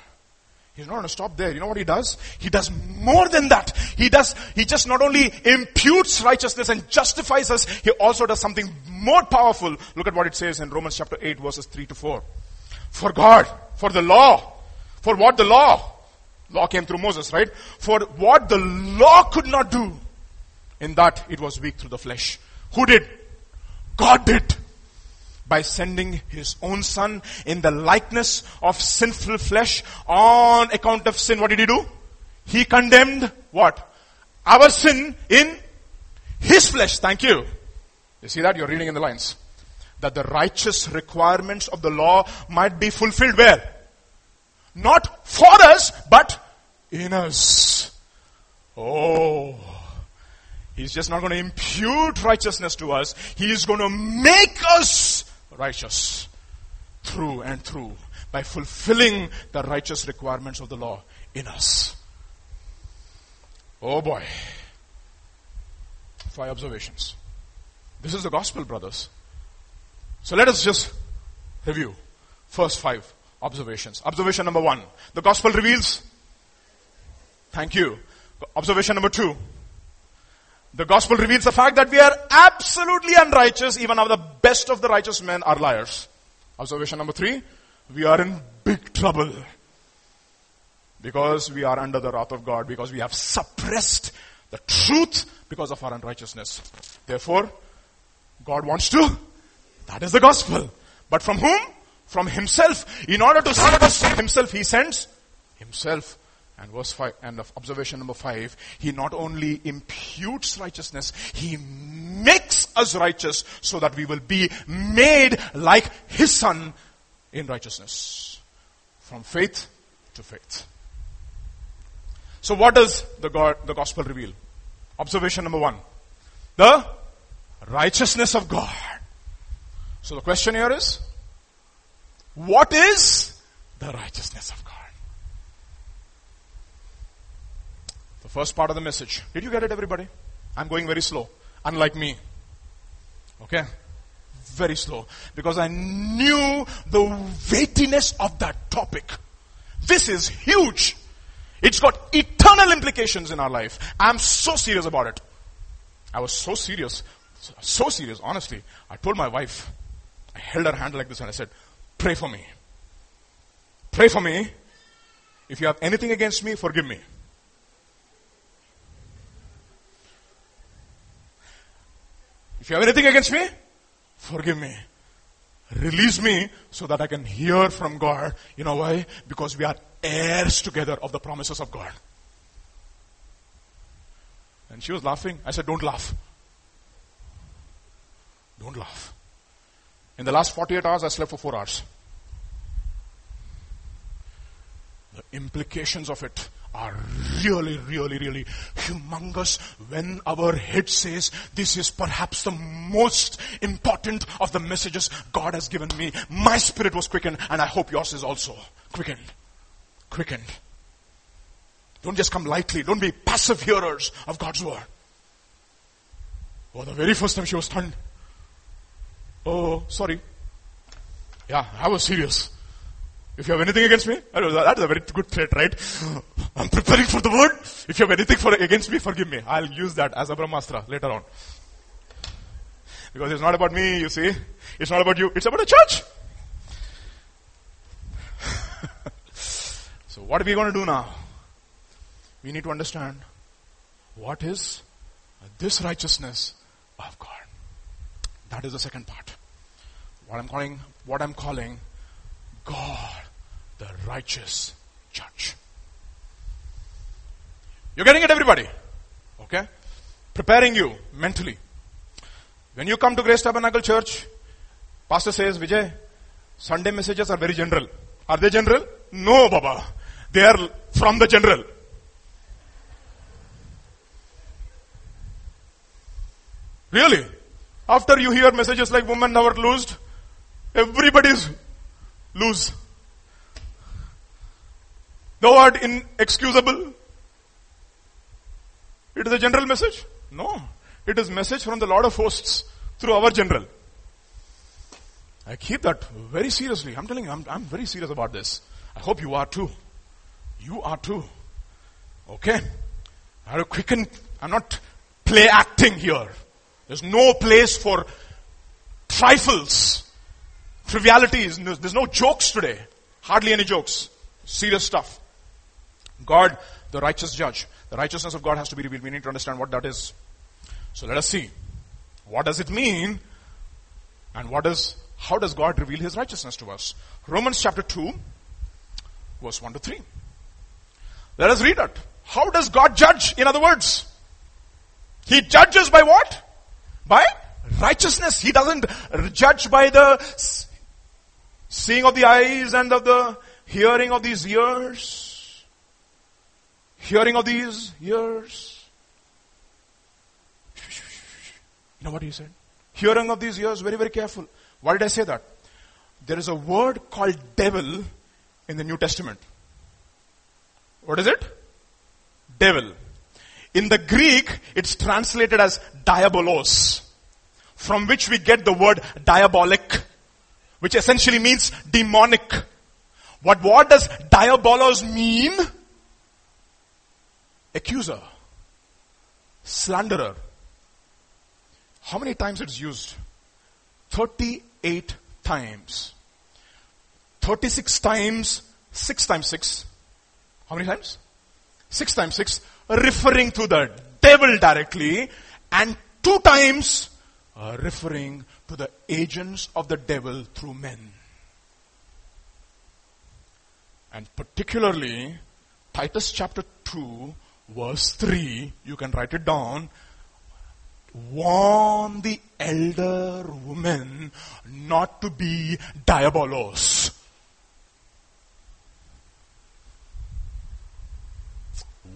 Speaker 1: He's not going to stop there. You know what he does? He does more than that. He does, he just not only imputes righteousness and justifies us, he also does something more powerful. Look at what it says in Romans chapter 8 verses 3 to 4. For God, for the law, for what the law, law came through Moses, right? For what the law could not do, in that it was weak through the flesh. Who did? God did by sending his own son in the likeness of sinful flesh on account of sin. What did he do? He condemned what? Our sin in his flesh. Thank you. You see that? You're reading in the lines. That the righteous requirements of the law might be fulfilled where? Not for us, but in us. Oh. He's just not going to impute righteousness to us. He is going to make us righteous through and through by fulfilling the righteous requirements of the law in us. Oh boy. Five observations. This is the gospel, brothers. So let us just review. First five observations. Observation number one. The gospel reveals. Thank you. Observation number two. The gospel reveals the fact that we are absolutely unrighteous, even now the best of the righteous men are liars. Observation number three, we are in big trouble. Because we are under the wrath of God, because we have suppressed the truth because of our unrighteousness. Therefore, God wants to, that is the gospel. But from whom? From himself. In order to save himself, he sends himself. And verse 5, and observation number 5, he not only imputes righteousness, he makes us righteous so that we will be made like his son in righteousness. From faith to faith. So what does the God, the gospel reveal? Observation number 1. The righteousness of God. So the question here is, what is the righteousness of God? The first part of the message. Did you get it, everybody? I'm going very slow, unlike me. Okay? Very slow. Because I knew the weightiness of that topic. This is huge. It's got eternal implications in our life. I'm so serious about it. I was so serious. So serious, honestly. I told my wife, I held her hand like this and I said, pray for me. Pray for me. If you have anything against me, forgive me. If you have anything against me, forgive me. Release me so that I can hear from God. You know why? Because we are heirs together of the promises of God. And she was laughing. I said, Don't laugh. Don't laugh. In the last 48 hours, I slept for 4 hours. The implications of it are really, really, really humongous when our head says this is perhaps the most important of the messages God has given me. My spirit was quickened and I hope yours is also quickened. Quickened. Don't just come lightly. Don't be passive hearers of God's word. Oh, the very first time she was stunned. Oh, sorry. Yeah, I was serious. If you have anything against me, that is a very good threat, right? I'm preparing for the word. If you have anything for, against me, forgive me. I'll use that as a Brahmastra later on. Because it's not about me, you see. It's not about you. It's about the church. so what are we going to do now? We need to understand what is this righteousness of God. That is the second part. What I'm calling, what I'm calling God, the righteous judge. You're getting it, everybody? Okay? Preparing you mentally. When you come to Grace Tabernacle Church, Pastor says, Vijay, Sunday messages are very general. Are they general? No, Baba. They are from the general. Really? After you hear messages like women never loosed, everybody's loose. The word inexcusable. It is a general message? No. It is message from the Lord of hosts through our general. I keep that very seriously. I'm telling you, I'm, I'm very serious about this. I hope you are too. You are too. Okay? I have quicken, I'm not play acting here. There's no place for trifles, trivialities. There's no jokes today. Hardly any jokes. Serious stuff. God, the righteous judge. The righteousness of God has to be revealed. We need to understand what that is. So let us see. What does it mean? And what is, how does God reveal His righteousness to us? Romans chapter 2, verse 1 to 3. Let us read it. How does God judge? In other words, He judges by what? By righteousness. He doesn't judge by the seeing of the eyes and of the hearing of these ears. Hearing of these ears. You know what he said? Hearing of these ears, very, very careful. Why did I say that? There is a word called devil in the New Testament. What is it? Devil. In the Greek, it's translated as diabolos, from which we get the word diabolic, which essentially means demonic. What, what does diabolos mean? Accuser. Slanderer. How many times it's used? 38 times. 36 times, 6 times 6. How many times? 6 times 6, referring to the devil directly, and 2 times uh, referring to the agents of the devil through men. And particularly, Titus chapter 2, verse 3, you can write it down, warn the elder women not to be diabolos.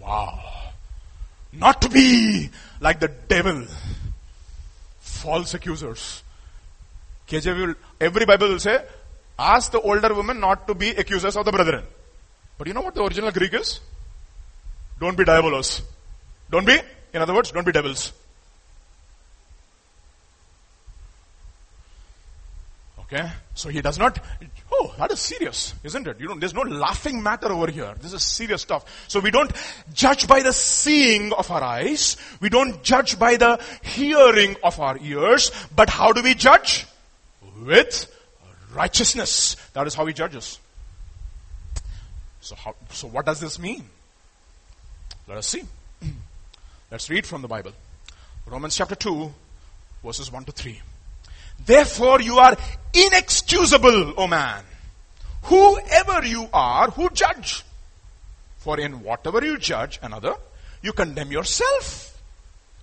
Speaker 1: Wow. Not to be like the devil. False accusers. KJV every Bible will say, ask the older women not to be accusers of the brethren. But you know what the original Greek is? Don't be diabolos. Don't be, in other words, don't be devils. Okay? So he does not, oh, that is serious, isn't it? You know, there's no laughing matter over here. This is serious stuff. So we don't judge by the seeing of our eyes. We don't judge by the hearing of our ears. But how do we judge? With righteousness. That is how he judges. So how, so what does this mean? Let us see. Let's read from the Bible. Romans chapter 2, verses 1 to 3. Therefore you are inexcusable, O man. Whoever you are who judge. For in whatever you judge another, you condemn yourself.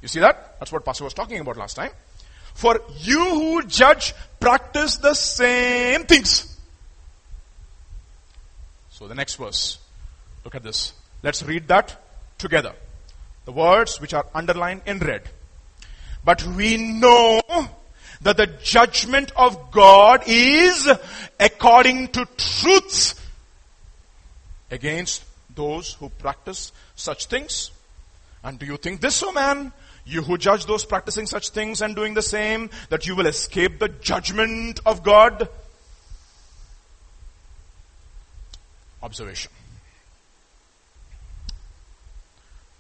Speaker 1: You see that? That's what Pastor was talking about last time. For you who judge practice the same things. So the next verse. Look at this. Let's read that together. The words which are underlined in red. But we know that the judgment of God is according to truth against those who practice such things. And do you think this, O oh man, you who judge those practicing such things and doing the same, that you will escape the judgment of God? Observation.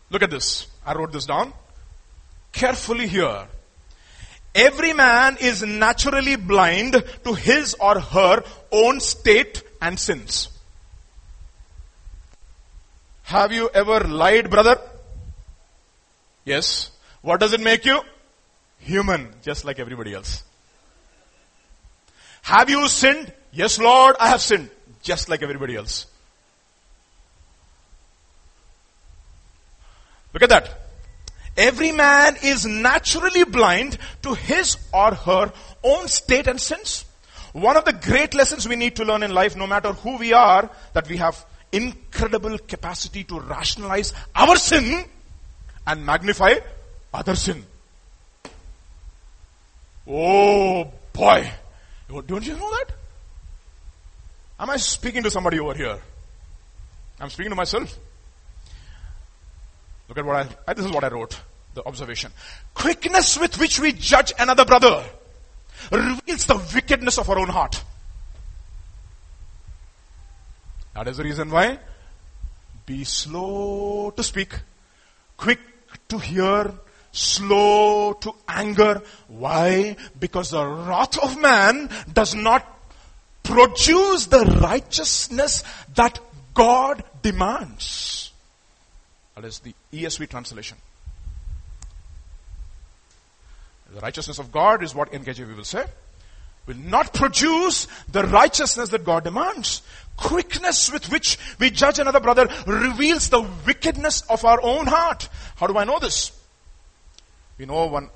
Speaker 1: Look at this. I wrote this down. Carefully here. Every man is naturally blind to his or her own state and sins. Have you ever lied, brother? Yes. What does it make you? Human, just like everybody else. Have you sinned? Yes, Lord, I have sinned, just like everybody else. Look at that. Every man is naturally blind to his or her own state and sins. One of the great lessons we need to learn in life, no matter who we are, that we have incredible capacity to rationalize our sin and magnify other sin. Oh boy. Oh, don't you know that? Am I speaking to somebody over here? I'm speaking to myself. Look at what I, this is what I wrote. The observation. Quickness with which we judge another brother reveals the wickedness of our own heart. That is the reason why be slow to speak, quick to hear, slow to anger. Why? Because the wrath of man does not produce the righteousness that God demands. That is the ESV translation. The righteousness of God is what NKJV will say. Will not produce the righteousness that God demands. Quickness with which we judge another brother reveals the wickedness of our own heart. How do I know this? We know one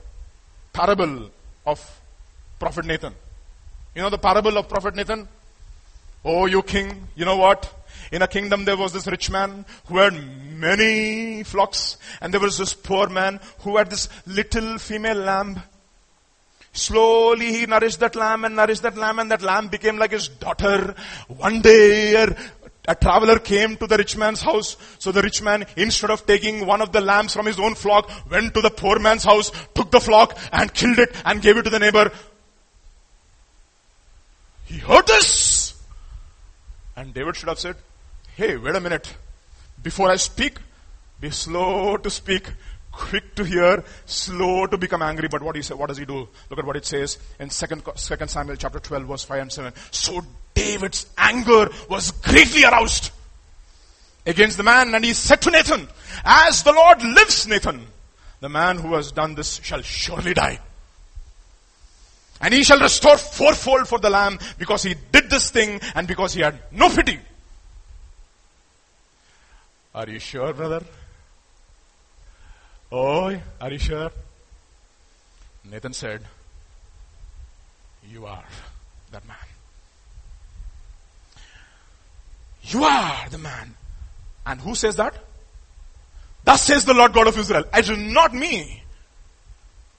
Speaker 1: parable of Prophet Nathan. You know the parable of Prophet Nathan? Oh, you king, you know what? In a kingdom there was this rich man who had many flocks and there was this poor man who had this little female lamb. Slowly he nourished that lamb and nourished that lamb and that lamb became like his daughter. One day a traveler came to the rich man's house. So the rich man, instead of taking one of the lambs from his own flock, went to the poor man's house, took the flock and killed it and gave it to the neighbor. He heard this. And David should have said, Hey, wait a minute. Before I speak, be slow to speak, quick to hear, slow to become angry. But what, he say, what does he do? Look at what it says in 2nd, 2 Samuel chapter 12 verse 5 and 7. So David's anger was greatly aroused against the man and he said to Nathan, as the Lord lives, Nathan, the man who has done this shall surely die. And he shall restore fourfold for the lamb because he did this thing and because he had no pity. Are you sure, brother? Oh, are you sure? Nathan said, You are that man. You are the man. And who says that? Thus says the Lord God of Israel. It is not me.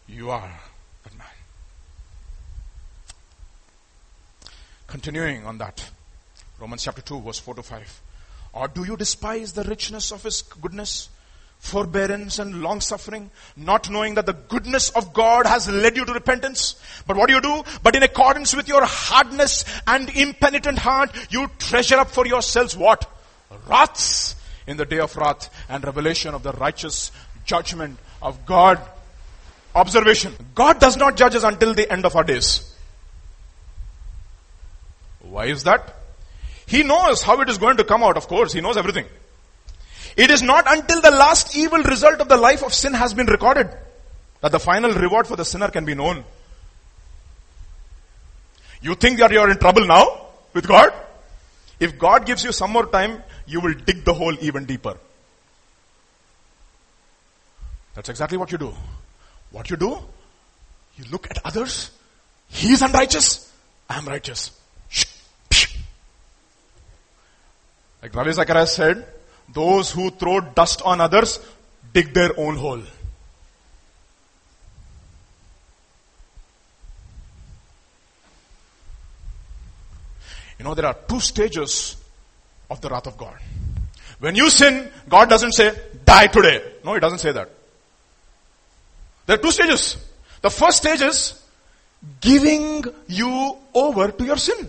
Speaker 1: You are that man. Continuing on that. Romans chapter 2 verse 4 to 5. Or do you despise the richness of his goodness? forbearance and long suffering, not knowing that the goodness of God has led you to repentance. But what do you do? But in accordance with your hardness and impenitent heart, you treasure up for yourselves what? Wraths in the day of wrath and revelation of the righteous judgment of God. Observation. God does not judge us until the end of our days. Why is that? He knows how it is going to come out, of course. He knows everything. It is not until the last evil result of the life of sin has been recorded that the final reward for the sinner can be known. You think that you are in trouble now with God? If God gives you some more time, you will dig the hole even deeper. That's exactly what you do. What you do? You look at others. He is unrighteous. I am righteous. Like Ravi Zacharias said, those who throw dust on others dig their own hole. You know, there are two stages of the wrath of God. When you sin, God doesn't say, die today. No, He doesn't say that. There are two stages. The first stage is giving you over to your sin.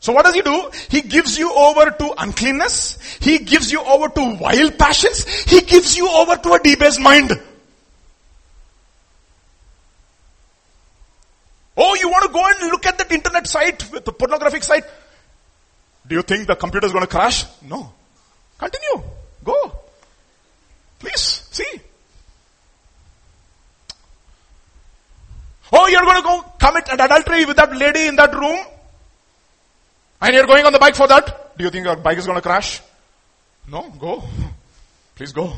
Speaker 1: So what does he do? He gives you over to uncleanness. He gives you over to wild passions. He gives you over to a debased mind. Oh, you want to go and look at that internet site with the pornographic site? Do you think the computer is going to crash? No. Continue. Go. Please, see. Oh, you're going to go commit an adultery with that lady in that room? And you're going on the bike for that? Do you think your bike is going to crash? No, go. Please go.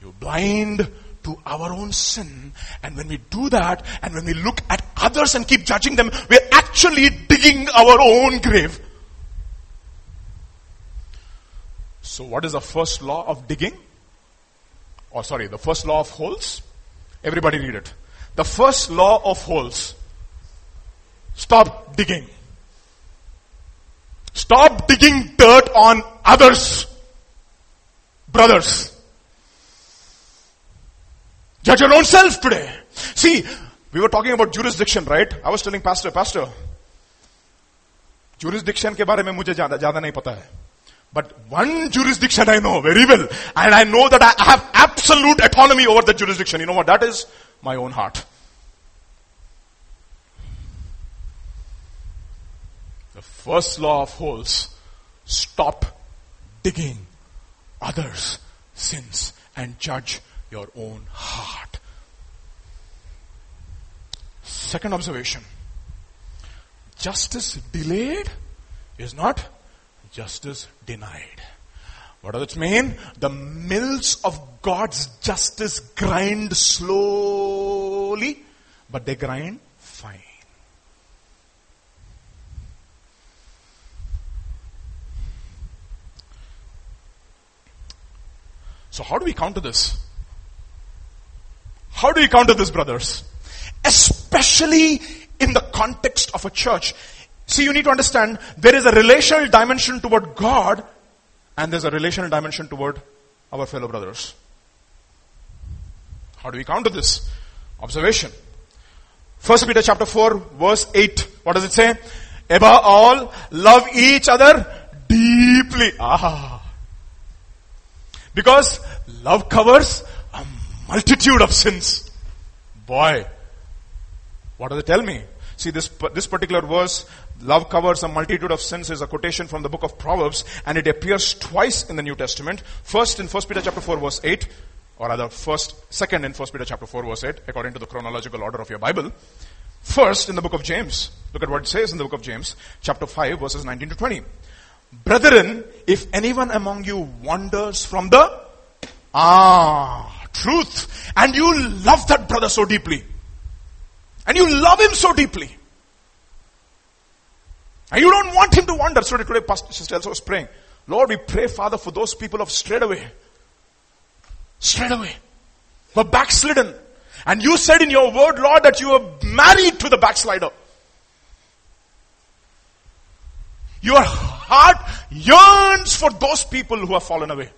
Speaker 1: You're blind to our own sin. And when we do that, and when we look at others and keep judging them, we're actually digging our own grave. So what is the first law of digging? Or oh, sorry, the first law of holes? Everybody read it. The first law of holes. Stop digging. Stop digging dirt on others. Brothers. Judge your own self today. See, we were talking about jurisdiction, right? I was telling pastor, pastor, jurisdiction के बारे में मुझे ज़्यादा ज़्यादा नहीं पता है. But one jurisdiction I know very well. And I know that I have absolute autonomy over that jurisdiction. You know what that is? My own heart. The first law of holes. Stop digging others' sins and judge your own heart. Second observation. Justice delayed is not justice denied. What does it mean? The mills of God's justice grind slowly, but they grind fine. So how do we counter this? How do we counter this, brothers? Especially in the context of a church. See, you need to understand there is a relational dimension toward God and there's a relational dimension toward our fellow brothers. How do we counter this? Observation. First Peter chapter 4 verse 8. What does it say? Above all, love each other deeply. Ah. Because love covers a multitude of sins. Boy. What does it tell me? See this, this particular verse, love covers a multitude of sins is a quotation from the book of Proverbs and it appears twice in the New Testament. First in 1 Peter chapter 4 verse 8 or rather first, second in 1 Peter chapter 4 verse 8 according to the chronological order of your Bible. First in the book of James. Look at what it says in the book of James chapter 5 verses 19 to 20. Brethren, if anyone among you wanders from the ah truth and you love that brother so deeply and you love him so deeply. And you don't want him to wander. So today Pastor Sister Elsa was praying. Lord, we pray, Father, for those people of strayed away. Strayed away. Who are backslidden. And you said in your word, Lord, that you are married to the backslider. Your heart yearns for those people who have fallen away.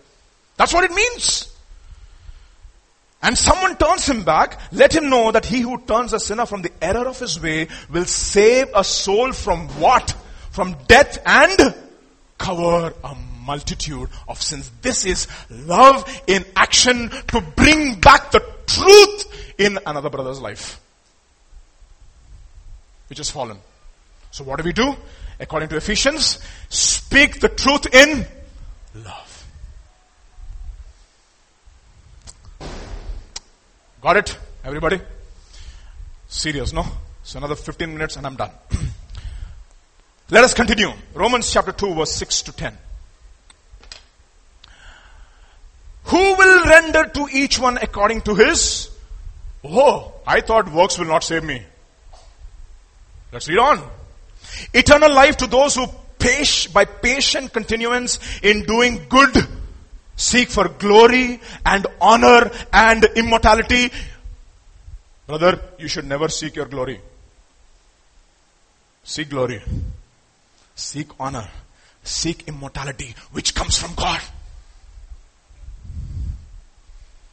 Speaker 1: That's what it means and someone turns him back, let him know that he who turns a sinner from the error of his way will save a soul from what? From death and cover a multitude of sins. This is love in action to bring back the truth in another brother's life. Which has fallen. So what do we do? According to Ephesians, speak the truth in love. Got it? Everybody? Serious, no? So another 15 minutes and I'm done. Let us continue. Romans chapter 2 verse 6 to 10. Who will render to each one according to his? Oh, I thought works will not save me. Let's read on. Eternal life to those who by patient continuance in doing good seek for glory and honor and immortality. Brother, you should never seek your glory. Seek glory. Seek honor. Seek immortality, which comes from God.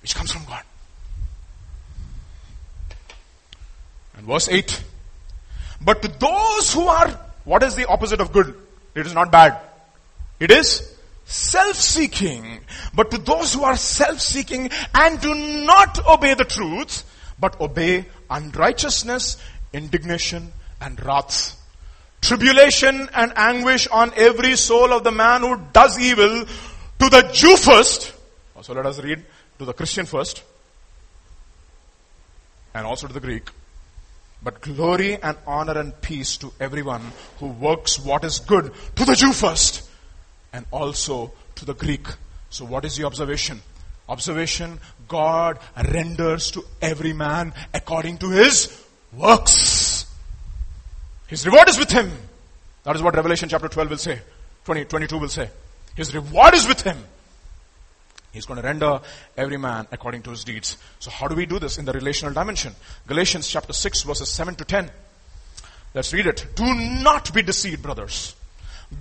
Speaker 1: Which comes from God. And verse 8. But to those who are, what is the opposite of good? It is not bad. It is self-seeking. But to those who are self-seeking and do not obey the truth, but obey unrighteousness, indignation, and wrath. Tribulation and anguish on every soul of the man who does evil, to the Jew first. So let us read to the Christian first, and also to the Greek. But glory and honor and peace to everyone who works what is good, to the Jew first, and also to the Greek. So what is the observation? Observation, God renders to every man according to his works. His reward is with him. That is what Revelation chapter 12 will say. 20, 22 will say. His reward is with him. He's going to render every man according to his deeds. So how do we do this in the relational dimension? Galatians chapter 6 verses 7 to 10. Let's read it. Do not be deceived, brothers.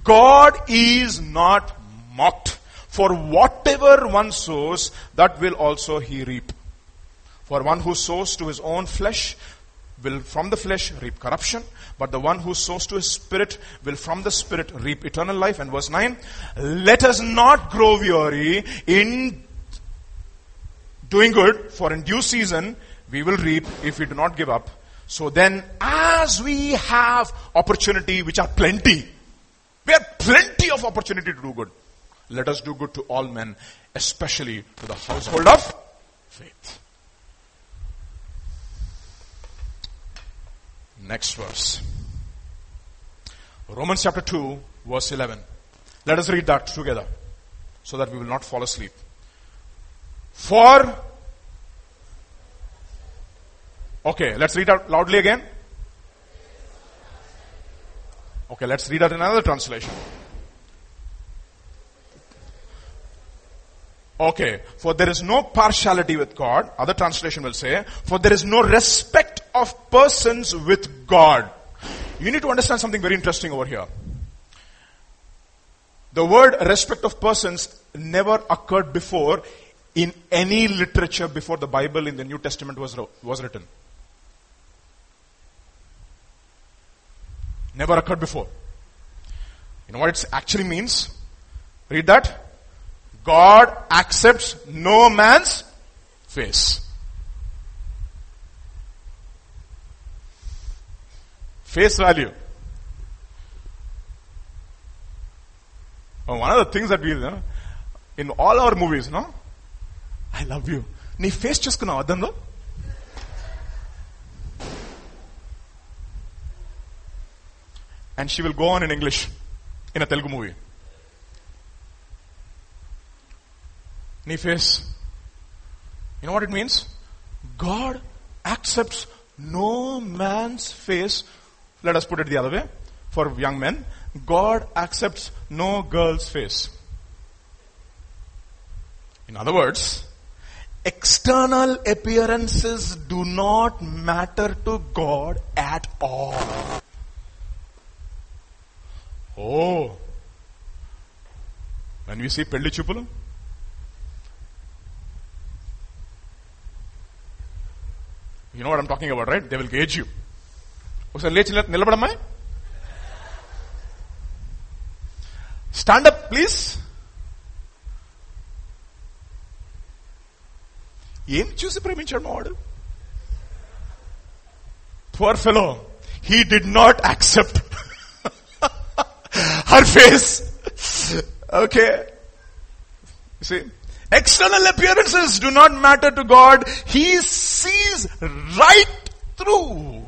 Speaker 1: God is not mocked. For whatever one sows, that will also he reap. For one who sows to his own flesh will from the flesh reap corruption, but the one who sows to his spirit will from the spirit reap eternal life. And verse 9, let us not grow weary in doing good, for in due season we will reap if we do not give up. So then, as we have opportunity, which are plenty, plenty of opportunity to do good. Let us do good to all men, especially to the household of faith. Next verse. Romans chapter 2, verse 11. Let us read that together so that we will not fall asleep. For, okay, let's read out loudly again. Okay, let's read out another translation. Okay, for there is no partiality with God. Other translation will say, for there is no respect of persons with God. You need to understand something very interesting over here. The word respect of persons never occurred before in any literature before the Bible in the New Testament was, was written. Never occurred before. You know what it actually means? Read that. God accepts no man's face. Face value. Oh, one of the things that we, you know, in all our movies, no? I love you. నీ face చూసుకున్నావు అద్దంలో and she will go on in English in a Telugu movie. Knee face. You know what it means? God accepts no man's face. Let us put it the other way. For young men, God accepts no girl's face. In other words, external appearances do not matter to God at all. Oh. When you see పెళ్ళి చూపులు? You know I'm talking about right they will gauge you ఒకసారి లేచి నిలబడమ్మా. Stand up please ఏం చూసి ప్రేమించాడు మా వాడు? Poor fellow he did not accept her face. Okay. See, external appearances do not matter to God. He sees right through.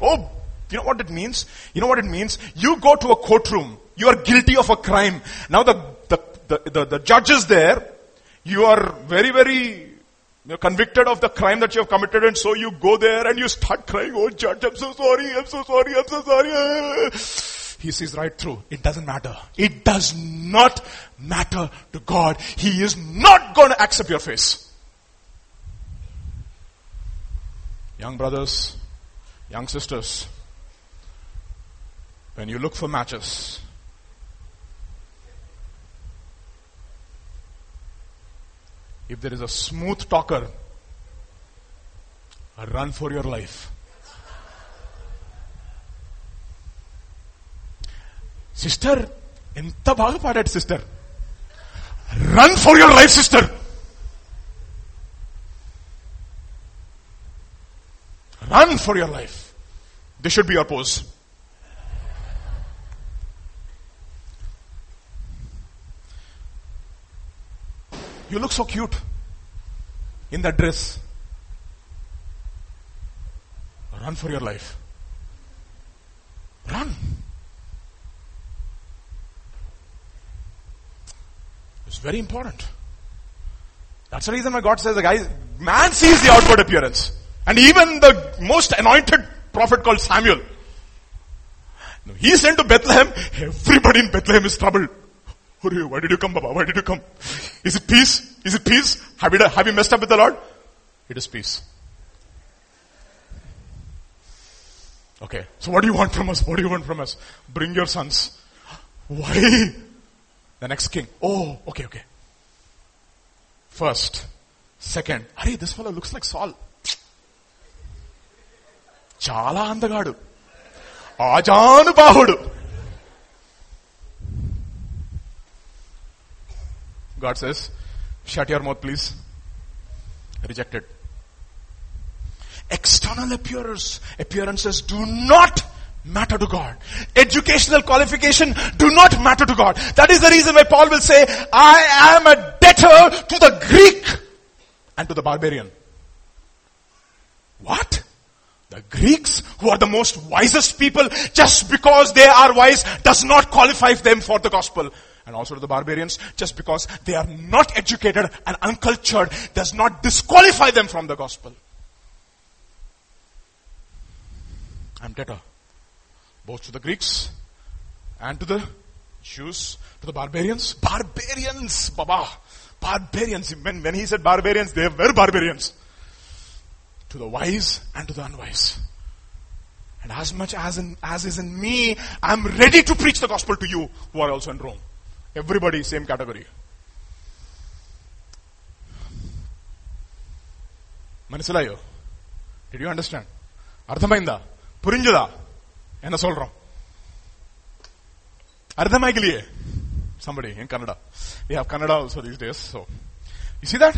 Speaker 1: Oh, you know what it means? You know what it means? You go to a courtroom. You are guilty of a crime. Now the, the, the, the, the judge is there. You are very, very you're convicted of the crime that you have committed and so you go there and you start crying, oh judge, I'm so sorry, I'm so sorry, I'm so sorry. He sees right through. It doesn't matter. It does not matter to God. He is not going to accept your face. Young brothers, young sisters, when you look for matches, if there is a smooth talker, run for your life. Sister എന്താ ഭാഗ പാടായിട്ട് sister run for your life sister run for your life this should be your pose you look so cute in that dress. Run for your life. Run. It's very important. That's the reason why God says the guy, man sees the outward appearance. And even the most anointed prophet called Samuel, he sent to Bethlehem, everybody in Bethlehem is troubled. Why did you come, Baba? Why did you come? Is it peace? Is it peace? Have you, have you messed up with the Lord? It is peace. Okay. So what do you want from us? What do you want from us? Bring your sons. Why? The next king. Oh, okay, okay. First. Second. Hey, this fellow looks like Saul. చాలా అందగాడు ఆజానుబాహుడు God says, shut your mouth please. Rejected. External appearance, appearances do not matter to God. Educational qualification do not matter to God. That is the reason why Paul will say, I am a debtor to the Greek and to the barbarian. What? The Greeks, who are the most wisest people, just because they are wise does not qualify them for the gospel. And also to the barbarians, just because they are not educated and uncultured does not disqualify them from the gospel. I'm debtor both to the Greeks and to the Jews, to the barbarians. Barbarians, Baba. Barbarians. When, when he said barbarians, they were barbarians. To the wise and to the unwise. And as much as, in, as is in me, I'm ready to preach the gospel to you who are also in Rome. Everybody, same category. మనసులాయో did you understand? అర్థమైందా పురింజుదా என்ன சொல்றோம் அர்த்தமாய்க்கலையே somebody in Kannada. We have Kannada also these days. So, you see that?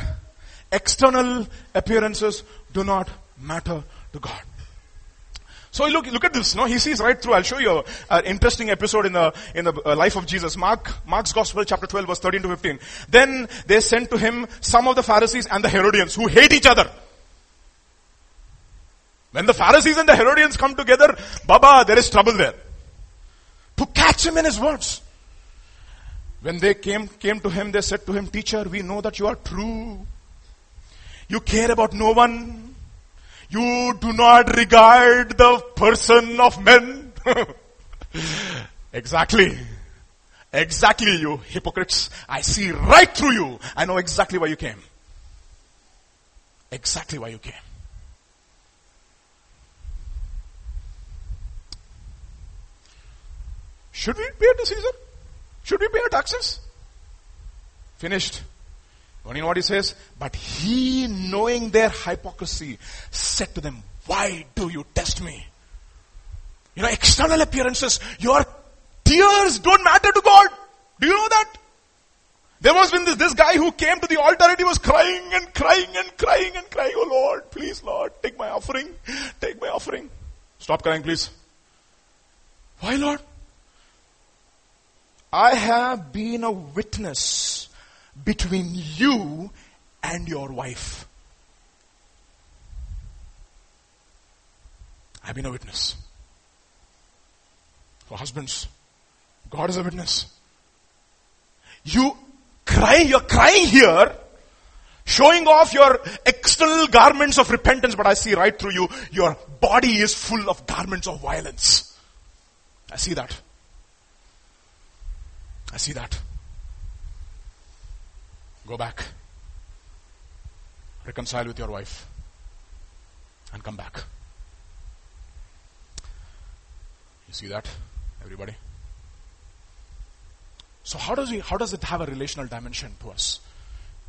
Speaker 1: External appearances do not matter to God. So look, look at this. No, he sees right through. I'll show you an interesting episode in the in the uh, life of Jesus. Mark Mark's Gospel, chapter 12, verse 13 to 15. Then they sent to him some of the Pharisees and the Herodians who hate each other. When the Pharisees and the Herodians come together, Baba, there is trouble there. To catch him in his words. When they came, came to him, they said to him, Teacher, we know that you are true. You care about no one. You do not regard the person of men. exactly. Exactly, you hypocrites. I see right through you. I know exactly why you came. Exactly why you came. Should we pay to Caesar? Should we pay our taxes? Finished. You know what he says? But he, knowing their hypocrisy, said to them, Why do you test me? You know, external appearances, your tears don't matter to God. Do you know that? There was been this, this guy who came to the altar and he was crying and crying and crying and crying, Oh Lord, please Lord, take my offering, take my offering. Stop crying please. Why Lord? I have been a witness between you and your wife. I've been a witness. For husbands, God is a witness. You cry, you're crying here, showing off your external garments of repentance, but I see right through you, your body is full of garments of violence. I see that. I see that. Go back. Reconcile with your wife. And come back. You see that, everybody? So how does he, how does it have a relational dimension to us?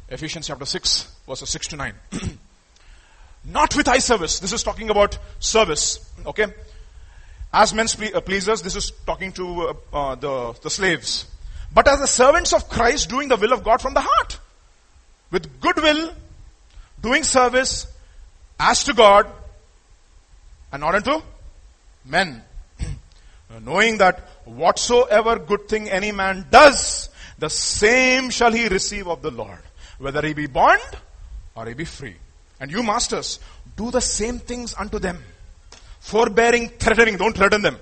Speaker 1: Ephesians chapter 6, verses 6 to 9. Not with eye service. This is talking about service. Okay? As men's ple- uh, pleasers, this is talking to uh, uh, the, the slaves. But as the servants of Christ doing the will of God from the heart. With goodwill, doing service as to God and not unto men. Knowing that whatsoever good thing any man does, the same shall he receive of the Lord. Whether he be bond or he be free. And you masters, do the same things unto them. Forbearing, threatening, don't threaten them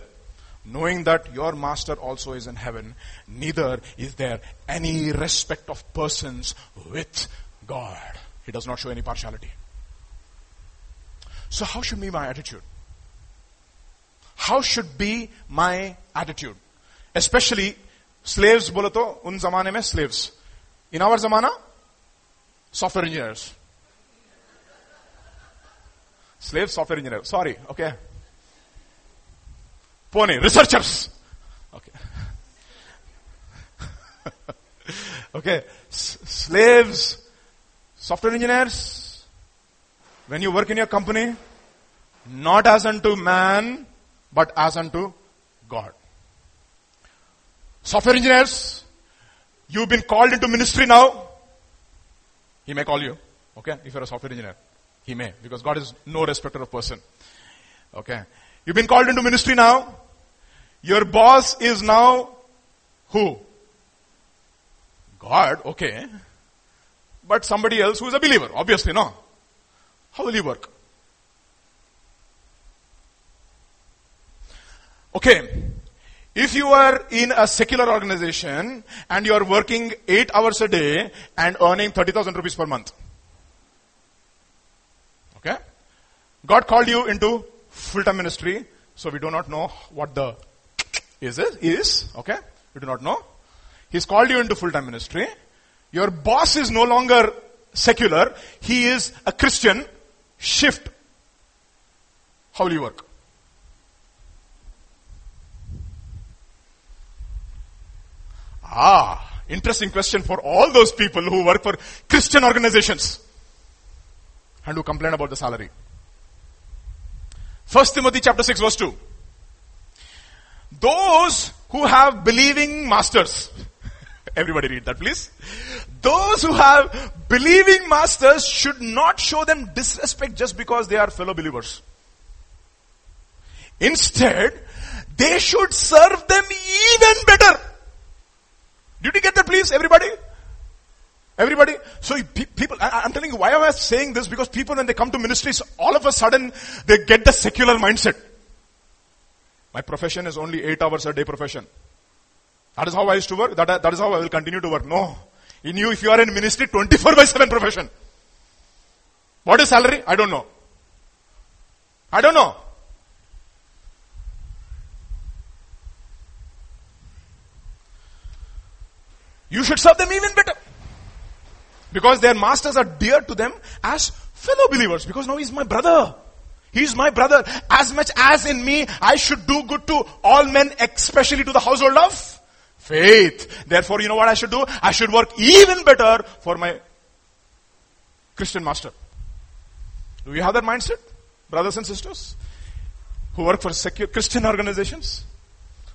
Speaker 1: Knowing that your master also is in heaven, neither is there any respect of persons with God. He does not show any partiality. So how should be my attitude? How should be my attitude? Especially slaves बोलो तो उन जमाने में slaves in our जमाना software engineers slave software engineer sorry okay Pune, researchers. Okay. okay. Slaves, software engineers, when you work in your company, not as unto man, but as unto God. Software engineers, you've been called into ministry now. He may call you. Okay. If you're a software engineer, he may, because God is no respecter of person. Okay you've been called into ministry now your boss is now who God, okay. But somebody else who is a believer, obviously, no. How will you work? Okay. If you are in a secular organization and you are working 8 hours a day and earning 30,000 rupees per month. Okay? God called you into full-time ministry, so we do not know what the is, is, okay? We do not know. He's called you into full-time ministry. Your boss is no longer secular. He is a Christian. Shift. How will you work? Ah, interesting question for all those people who work for Christian organizations and who complain about the salary. First Timothy chapter 6 verse 2. Those who have believing masters. Everybody read that please. Those who have believing masters should not show them disrespect just because they are fellow believers. Instead, they should serve them even better. Did you get that please, everybody? Everybody? So pe- people, I, I'm telling you, why am I saying this? Because people when they come to ministries, all of a sudden, they get the secular mindset. My profession is only eight hours a day profession. That is how I used to work. That, that is how I will continue to work. No. In you, if you are in ministry, 24 by 7 profession. What is salary? I don't know. I don't know. You should serve them even better. Because their masters are dear to them as fellow believers. Because now he's my brother. He's my brother. As much as in me, I should do good to all men, especially to the household of faith. Therefore, you know what I should do? I should work even better for my Christian master. Do you have that mindset, brothers and sisters? Who work for secular Christian organizations?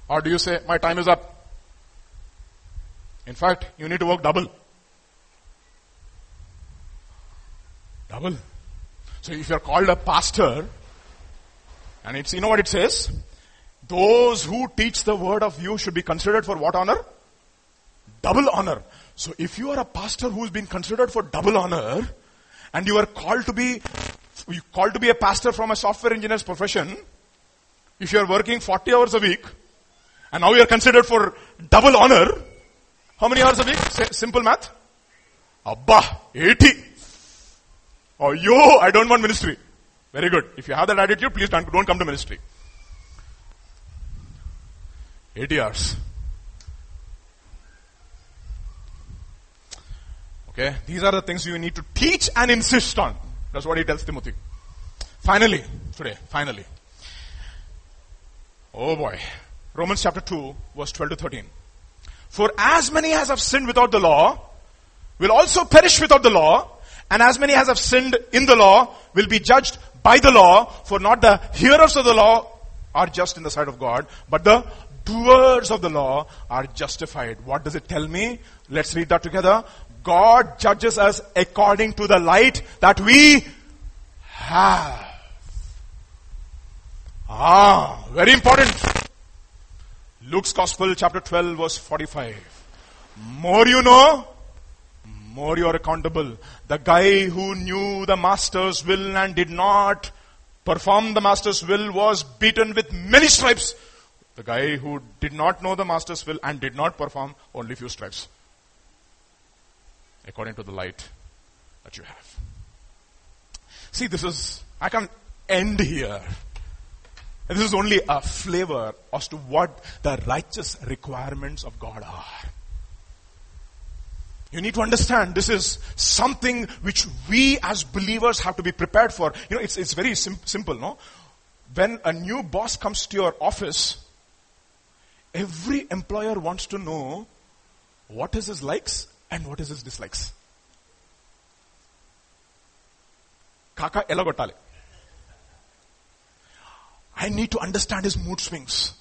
Speaker 1: Or do you say, my time is up? In fact, you need to work double. Double. So if you're called a pastor, and it's, you know what it says? Those who teach the word of you should be considered for what honor? Double honor. So if you are a pastor who's been considered for double honor, and you are called to be, you called to be a pastor from a software engineer's profession, if you are working 40 hours a week, and now you are considered for double honor, how many hours a week? Simple math? Abba, 80. Oh, yo, I don't want ministry. Very good. If you have that attitude, please don't, don't come to ministry. 80 years. Okay, these are the things you need to teach and insist on. That's what he tells Timothy. Finally, today, finally. Oh boy. Romans chapter 2, verse 12 to 13. For as many as have sinned without the law will also perish without the law, and as many as have sinned in the law will be judged by the law, for not the hearers of the law are just in the sight of God, but the doers of the law are justified. What does it tell me? Let's read that together. God judges us according to the light that we have. Ah, very important. Luke's Gospel, chapter 12, verse 45. More you know, more you are accountable. The guy who knew the master's will and did not perform the master's will was beaten with many stripes. The guy who did not know the master's will and did not perform only few stripes. According to the light that you have. See, this is, I can't end here. This is only a flavor as to what the righteous requirements of God are. You need to understand this is something which we as believers have to be prepared for. You know, it's, it's very sim- simple, no? When a new boss comes to your office, every employer wants to know what is his likes and what is his dislikes. Kaka elagotale. I need to understand his mood swings.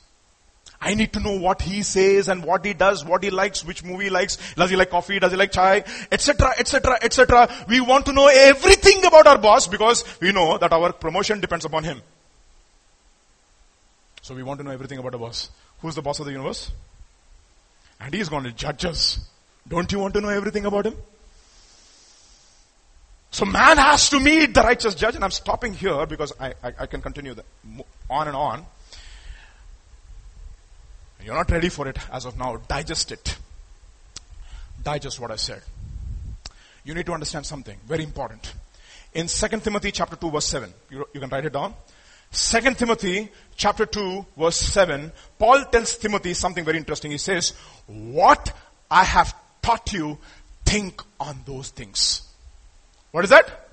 Speaker 1: I need to know what he says and what he does, what he likes, which movie he likes. Does he like coffee? Does he like chai? Etc., etc., etc. We want to know everything about our boss because we know that our promotion depends upon him. So we want to know everything about our boss. Who's the boss of the universe? And he is going to judge us. Don't you want to know everything about him? So man has to meet the righteous judge, and I'm stopping here because I, I, I can continue the, on and on. You're not ready for it as of now. Digest it. Digest what I said. You need to understand something very important. In 2 Timothy chapter 2 verse 7, you, you can write it down. 2 Timothy chapter 2 verse 7, Paul tells Timothy something very interesting. He says, what I have taught you, think on those things. What is that?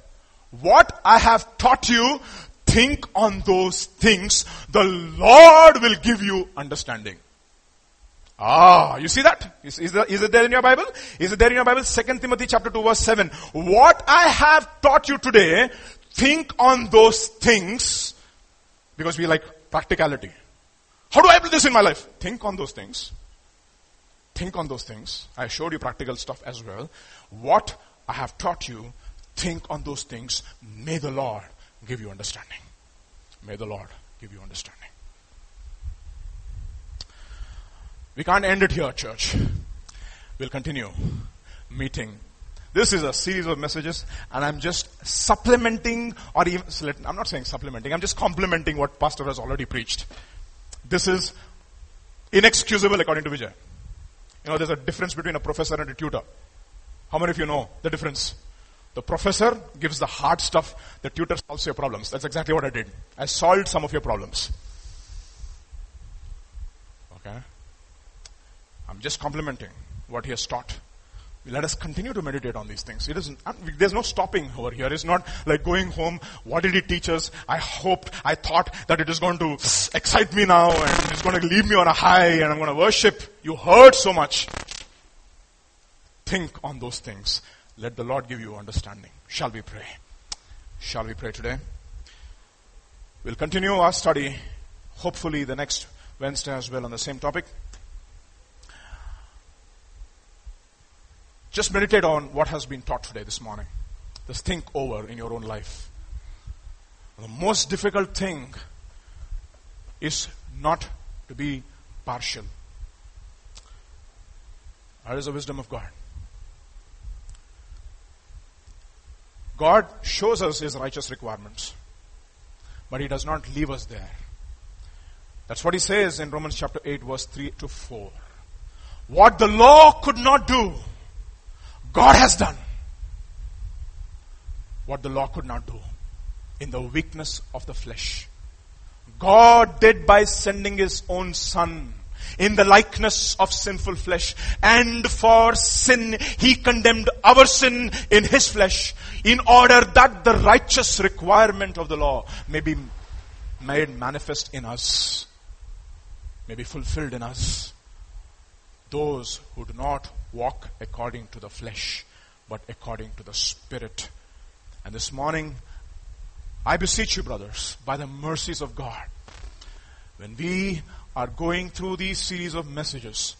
Speaker 1: What I have taught you, think on those things. The Lord will give you understanding. Ah, you see that? Is, is, the, is, it there in your Bible? Is it there in your Bible? Second Timothy chapter 2 verse 7. What I have taught you today, think on those things because we like practicality. How do I apply this in my life? Think on those things. Think on those things. I showed you practical stuff as well. What I have taught you, think on those things. May the Lord give you understanding. May the Lord give you understanding. We can't end it here, church. We'll continue meeting. This is a series of messages, and I'm just supplementing, or even, I'm not saying supplementing, I'm just complementing what Pastor has already preached. This is inexcusable according to Vijay. You know, there's a difference between a professor and a tutor. How many of you know the difference? The professor gives the hard stuff, the tutor solves your problems. That's exactly what I did. I solved some of your problems. Okay? I'm just complimenting what he has taught. Let us continue to meditate on these things. It is, there's no stopping over here. It's not like going home. What did he teach us? I hoped, I thought that it is going to excite me now and it's going to leave me on a high and I'm going to worship. You heard so much. Think on those things. Let the Lord give you understanding. Shall we pray? Shall we pray today? We'll continue our study, hopefully the next Wednesday as well on the same topic. Just meditate on what has been taught today this morning. Just think over in your own life. The most difficult thing is not to be partial. That is the wisdom of God. God shows us His righteous requirements, but He does not leave us there. That's what He says in Romans chapter 8, verse 3 to 4. What the law could not do, God has done. What the law could not do in the weakness of the flesh. God did by sending His own Son in the likeness of sinful flesh. And for sin, He condemned our sin in His flesh in order that the righteous requirement of the law may be made manifest in us, may be fulfilled in us. Those who do not walk according to the flesh, but according to the Spirit. And this morning, I beseech you, brothers, by the mercies of God, when we are going through these series of messages,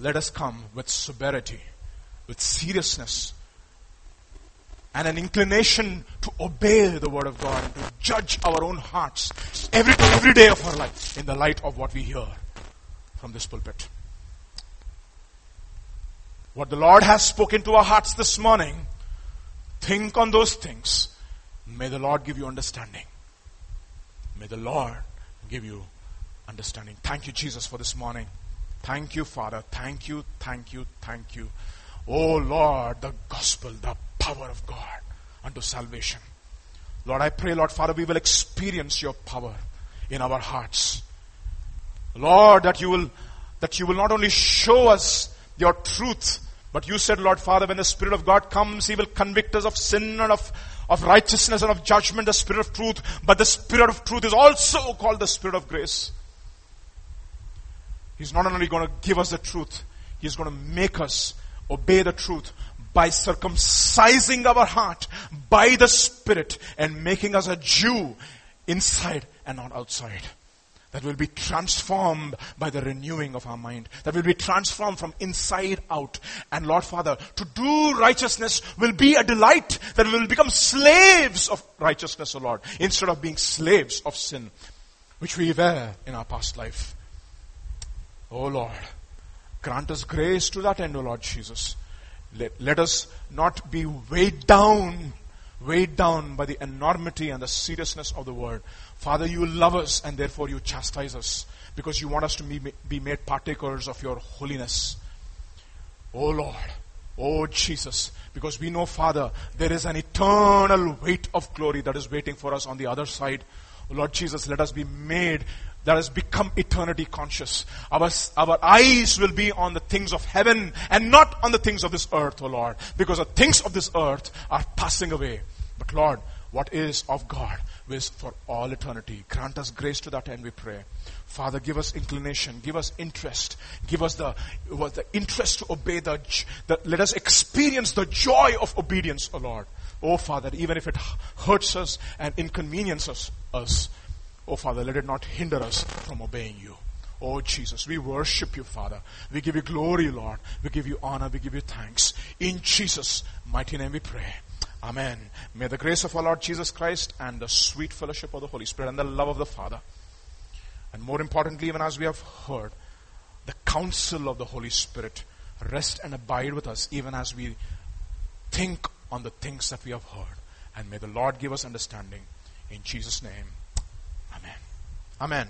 Speaker 1: let us come with sobriety, with seriousness, and an inclination to obey the word of God and to judge our own hearts every, every day of our life in the light of what we hear from this pulpit. What the Lord has spoken to our hearts this morning, think on those things. May the Lord give you understanding. May the Lord give you understanding. Thank you, Jesus, for this morning. Thank you, Father. Thank you, thank you, thank you. Oh Lord, the gospel, the power of God unto salvation. Lord, I pray, Lord Father, we will experience your power in our hearts. Lord, that you will, that you will not only show us your truth, but you said, Lord Father, when the Spirit of God comes, He will convict us of sin and of, of righteousness and of judgment, the Spirit of truth. But the Spirit of truth is also called the Spirit of grace. He's not only going to give us the truth, He's going to make us obey the truth by circumcising our heart by the Spirit and making us a Jew inside and not outside. That will be transformed by the renewing of our mind. That will be transformed from inside out. And Lord Father, to do righteousness will be a delight. That we will become slaves of righteousness, O Lord, instead of being slaves of sin, which we were in our past life. O Lord, grant us grace to that end, O Lord Jesus. Let, let us not be weighed down, weighed down by the enormity and the seriousness of the word. Father, you love us and therefore you chastise us because you want us to be, made partakers of your holiness. Oh Lord, oh Jesus, because we know, Father, there is an eternal weight of glory that is waiting for us on the other side. Lord Jesus, let us be made that has become eternity conscious. Our, our eyes will be on the things of heaven and not on the things of this earth, O oh Lord, because the things of this earth are passing away. But Lord, what is of God is for all eternity. Grant us grace to that end, we pray. Father, give us inclination, give us interest, give us the, the interest to obey the, the, let us experience the joy of obedience, O oh Lord. Oh Father, even if it hurts us and inconveniences us, Oh Father, let it not hinder us from obeying you. Oh Jesus, we worship you, Father. We give you glory, Lord. We give you honor. We give you thanks. In Jesus' mighty name we pray. Amen. May the grace of our Lord Jesus Christ and the sweet fellowship of the Holy Spirit and the love of the Father, and more importantly, even as we have heard, the counsel of the Holy Spirit rest and abide with us even as we think on the things that we have heard. And may the Lord give us understanding. In Jesus' name. Amen. Amen.